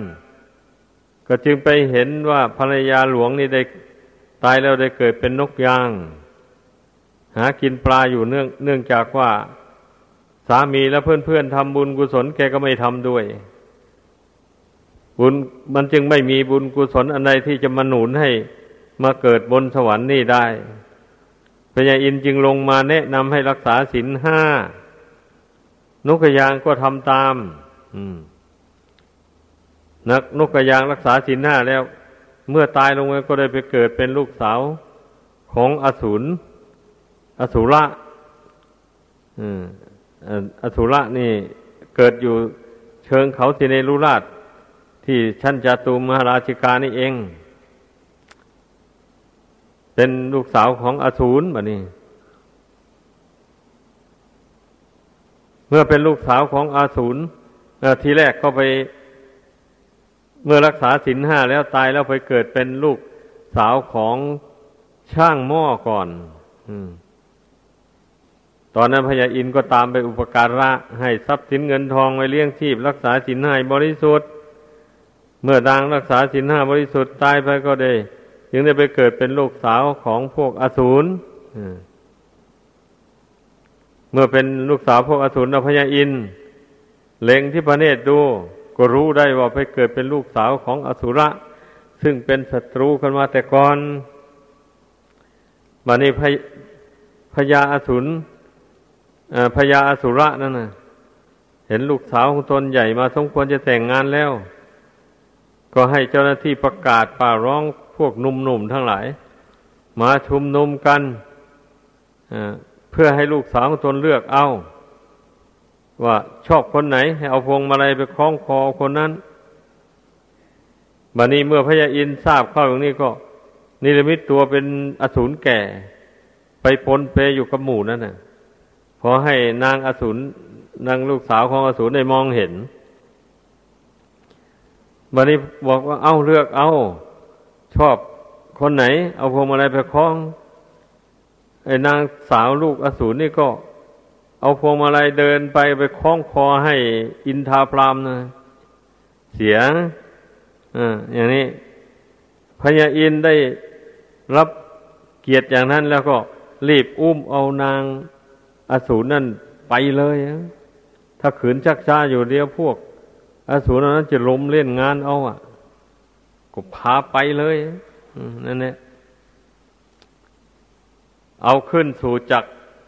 ก็จึงไปเห็นว่าภรรยาหลวงนี่ได้ตายแล้วได้เกิดเป็นนกยาง หากินปลาอยู่เนื่องเนื่องจากว่า สามีและเพื่อนๆทำบุญกุศลแกก็ไม่ทำด้วย บุญมันจึงไม่มีบุญกุศลอันใดที่จะมาหนุนให้มาเกิดบนสวรรค์นี่ได้พญาอินจึงลงมาแนะนำให้รักษาศีลห้า นกกระยางก็ทำตามนักนกกระยางรักษาศีลห้าแล้ว เมื่อตายลงไปก็ได้ไปเกิดเป็นลูกสาวของอสูรอสูระอสูระนี่เกิดอยู่เชิงเขาสิเนรุราช ที่ชั้นจตุมหาราชิกานี่เอง เป็นลูกสาวของอสูรแบบนี้ เมื่อเป็นลูกสาวของอาสูรทีแรกก็ไป เมื่อรักษาศีลห้าแล้วตายแล้วไปเกิดเป็นลูกสาวของช่างหม้อก่อนอตอนนั้นพญาอินก็ตามไปอุปการะ ให้ทรัพย์สินเงินทองไว้เลี้ยงชีพ รักษาศีลห้าบริสุทธิ์ เมื่อดังรักษาศีลห้าบริสุทธิ์ตายไปก็ได้ จึงได้ไปเกิดเป็นลูกสาวของพวกอสูร เมื่อเป็นลูกสาวพวกอสูรพญาอินเล็งที่พระเนตรดู ก็รู้ได้ว่าไปเกิดเป็นลูกสาวของอสุระ ซึ่งเป็นศัตรูกันมาแต่ก่อนบัดนี้พพญาอสุรพญาอสุระนั่นนะเห็นลูกสาวของตนใหญ่มาสมควรจะแต่งงานแล้ว ก็ให้เจ้าหน้าที่ประกาศป่าร้องพวกหนุ่มๆทั้งหลาย มาชุมนุมกัน เพื่อให้ลูกสาวของตนเลือกเอา ว่าชอบคนไหน ให้เอาพวงมาลัยไปคล้องคอคนนั้นบัดนี้เมื่อพระยาอินทราบเข้าอย่างนี้ก็ นิรมิตตัวเป็นอสูรแก่ ไปปนเปอยู่กับหมู่นั่นน่ะพอให้นางอสูรนางลูกสาวของอสูรได้มองเห็นบัดนี้บอกว่าเอาเลือกเอา ชอบคนไหน เอาพวงมาลัยไปคล้อง นางสาวลูกอสูรนี่ก็ เอาพวงมาลัยเดินไปไปคล้องคอให้อินทาพรามนะเสียอ่าอย่างนี้พญาอินได้รับเกียรติอย่างนั้นแล้วก็รีบอุ้มเอานางอสูรนั่นไปเลยถ้าขืนชักช้าอยู่เดียวพวก อสูรนั้นจะล้มเล่นงานเอาอะก็พาไปเลยนั่นแหละ เอาขึ้นสู่จัก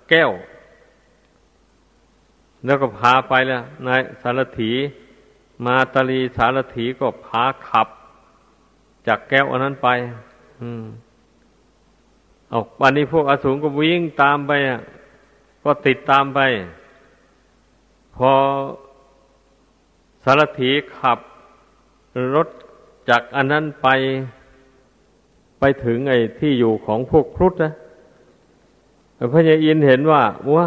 แก้ว แล้วก็พาไปแล้วนายสารถี มาตลีสารถีก็พาขับจากแก้วอันนั้นไปอืมเอาวันนี้พวกอสูรก็วิ่งตามไปก็ติดตามไป พอสารถีขับรถจากอันนั้นไป ไปถึงไอ้ที่อยู่ของพวกครุฑนะ พระยาอินเห็นว่าว่า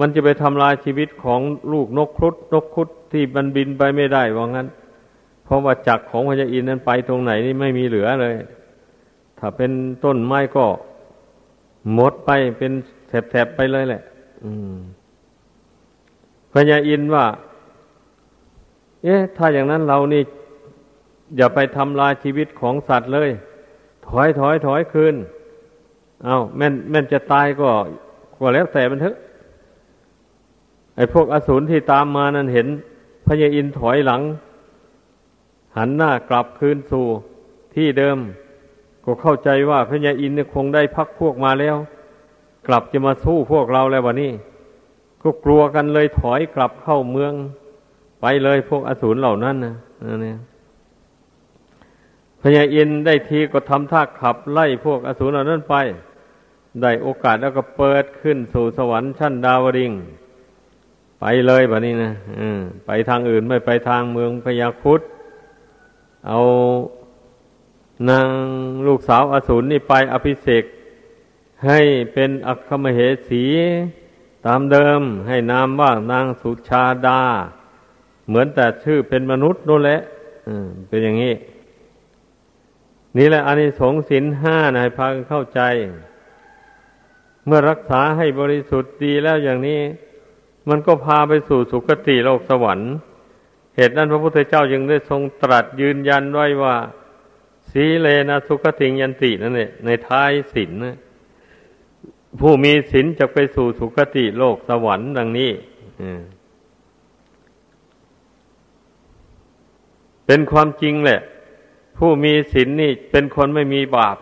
มันจะไปทำลายชีวิตของลูกนกครุฑนกครุฑที่มันบินไปไม่ได้ว่างั้น เพราะว่าจักรของพระยาอินนั้นไปตรงไหนนี่ไม่มีเหลือเลย ถ้าเป็นต้นไม้ก็หมดไปเป็นแถบๆไปเลยแหละอืมพระยาอินว่า เอ๊ะ ถ้าอย่างนั้นเรานี่ อย่าไปทำลายชีวิตของสัตว์เลย ถอยถอยถอยคืน เอาแม่นแม่นจะตายก็ก็แล้วแต่มันเถอะไอ้พวกอสูรที่ตามมานั้นเห็นพญาอินถอยหลัง หันหน้ากลับคืนสู่ที่เดิม ก็เข้าใจว่าพญาอินเนี่ยคงได้พักพวกมาแล้ว กลับจะมาสู้พวกเราแล้ววะนี่ก็กลัวกันเลยถอยกลับเข้าเมือง ไปเลยพวกอสูรเหล่านั้นนะนี่พ ญาอินได้ทีก็ทำท่าขับไล่พวกอสูรเหล่านั้นไป ได้โอกาสแล้วก็เปิดขึ้นสู่สวรรค์ชั้นดาวดิงไปเลยแบบนี้นะไปทางอื่นไม่ไปทางเมืองพญาคุดเอานางลูกสาวอสูรนี่ไปอภิเษกให้เป็นอัคคมเหสีตามเดิมให้นามว่านางสุชาดา เหมือนแต่ชื่อเป็นมนุษย์นั่นแหละเป็นอย่างนี้ นี่แหละอานิสงส์สินห้านะให้พากันเข้าใจ เมื่อรักษาให้บริสุทธิ์ดีแล้วอย่างนี้ มันก็พาไปสู่สุคติโลกสวรรค์ เหตุนั้นพระพุทธเจ้าจึงได้ทรงตรัสยืนยันไว้ว่า สีเลนะสุขติยันตินั่นเองในท้ายสินนะผู้มีศีลจะไปสู่สุคติโลกสวรรค์ดังนี้เป็นความจริงแหละ ผู้มีศีลนี่เป็นคนไม่มีบาป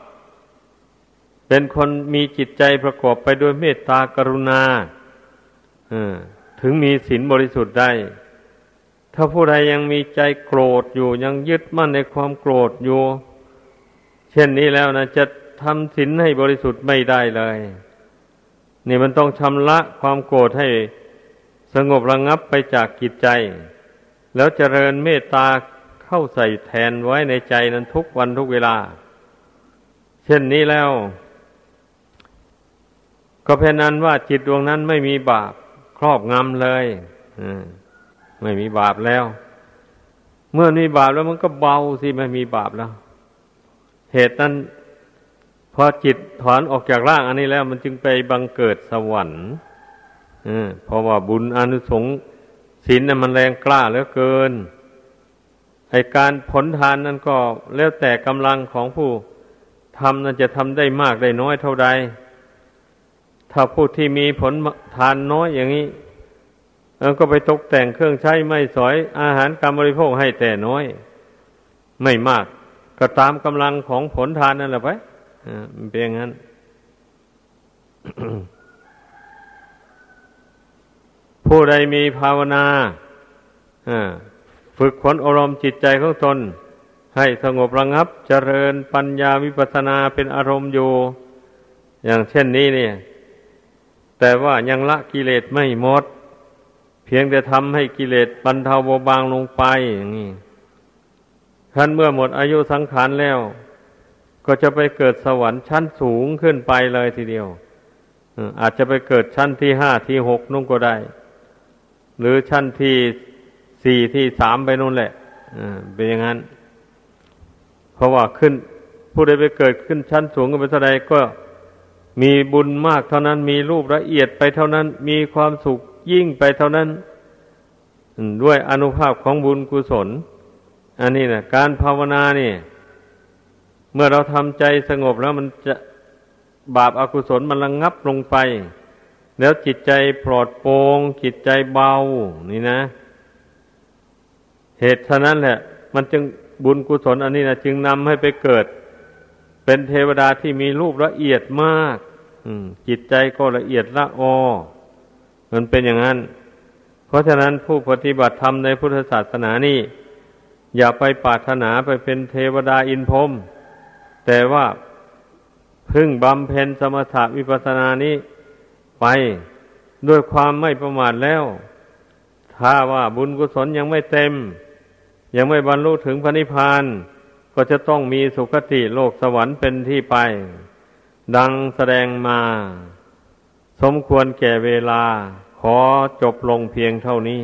เป็นคนมีจิตใจประกอบไปด้วยเมตตากรุณาถึงมีศีลบริสุทธิ์ได้ ถ้าผู้ใดยังมีใจโกรธอยู่ยังยึดมั่นในความโกรธอยู่ เช่นนี้แล้วนะจะทำศีลให้บริสุทธิ์ไม่ได้เลย นี่มันต้องชำระความโกรธให้สงบระงงับไปจากจิตใจ แล้วเจริญเมตตา เข้าใส่แทนไว้ในใจนั้นทุกวันทุกเวลา เช่นนี้แล้ว ก็เพนนั้นว่าจิตดวงนั้นไม่มีบาปครอบงำเลยไม่มีบาปแล้ว เมื่อมีบาปแล้วมันก็เบาสิไม่มีบาปแล้ว เหตุนั้นพอจิตถอนออกจากร่างอันนี้แล้ว มันจึงไปบังเกิดสวรรค์เพราะว่าบุญอนุสงส์ศีลนั้นมันแรงกล้าเหลือเกิน ไอการผลทานนั้นก็แล้วแต่กำลังของผู้ทำนั้นจะทำได้มากได้น้อยเท่าใด ถ้าผู้ที่มีผลทานน้อยอย่างนี้ก็ไปตกแต่งเครื่องใช้ไม่สอยอาหารการบริโภคให้แต่น้อย ไม่มาก ก็ตามกำลังของผลทานนั่นแหละไปมันเป็นอย่างนั้นผู้ใดมีภาวนา ฝึกฝนอารมณ์จิตใจของตน ให้สงบระงับเจริญปัญญาวิปัสนาเป็นอารมณ์อยู่ อย่างเช่นนี้เนี่ย แต่ว่ายังละกิเลสไม่หมด เพียงแต่ทำให้กิเลสบรรเทาเบาบางลงไปอย่างนี้ท่านเมื่อหมดอายุสังขารแล้ว ก็จะไปเกิดสวรรค์ชั้นสูงขึ้นไปเลยทีเดียวอาจจะไปเกิดชั้นที่ห้าที่หกนุ่งก็ได้ หรือชั้นที่ สี่ที่สามไปนู่นแหละเป็นอย่างนั้น เพราะว่าขึ้น ผู้ใดไปเกิดขึ้นชั้นสูงกันไปเท่าใดก็มีบุญมากเท่านั้น มีรูปละเอียดไปเท่านั้น มีความสุขยิ่งไปเท่านั้น ด้วยอนุภาพของบุญกุศล อันนี้นะการภาวนานี่ เมื่อเราทำใจสงบแล้วมันจะบาปอากุศลมันระงงับลงไป แล้วจิตใจปลอดโปร่งจิตใจเบา นี่นะ เหตุฉะนั้นแหละ มันจึงบุญกุศลอันนี้นะจึงนำให้ไปเกิด เป็นเทวดาที่มีรูปละเอียดมากจิตใจก็ละเอียดละออมันเป็นอย่างนั้น เพราะฉะนั้นผู้ปฏิบัติธรรมในพุทธศาสนานี่ อย่าไปปรารถนาไปเป็นเทวดาอินพรมแต่ว่าพึ่งบำเพ็ญสมถะวิปัสสนานี้ไปด้วยความไม่ประมาทแล้ว ถ้าว่าบุญกุศลยังไม่เต็ม ยังไม่บรรลุถึงพระนิพพานก็จะต้องมีสุคติโลกสวรรค์เป็นที่ไป ดังแสดงมา สมควรแก่เวลา ขอจบลงเพียงเท่านี้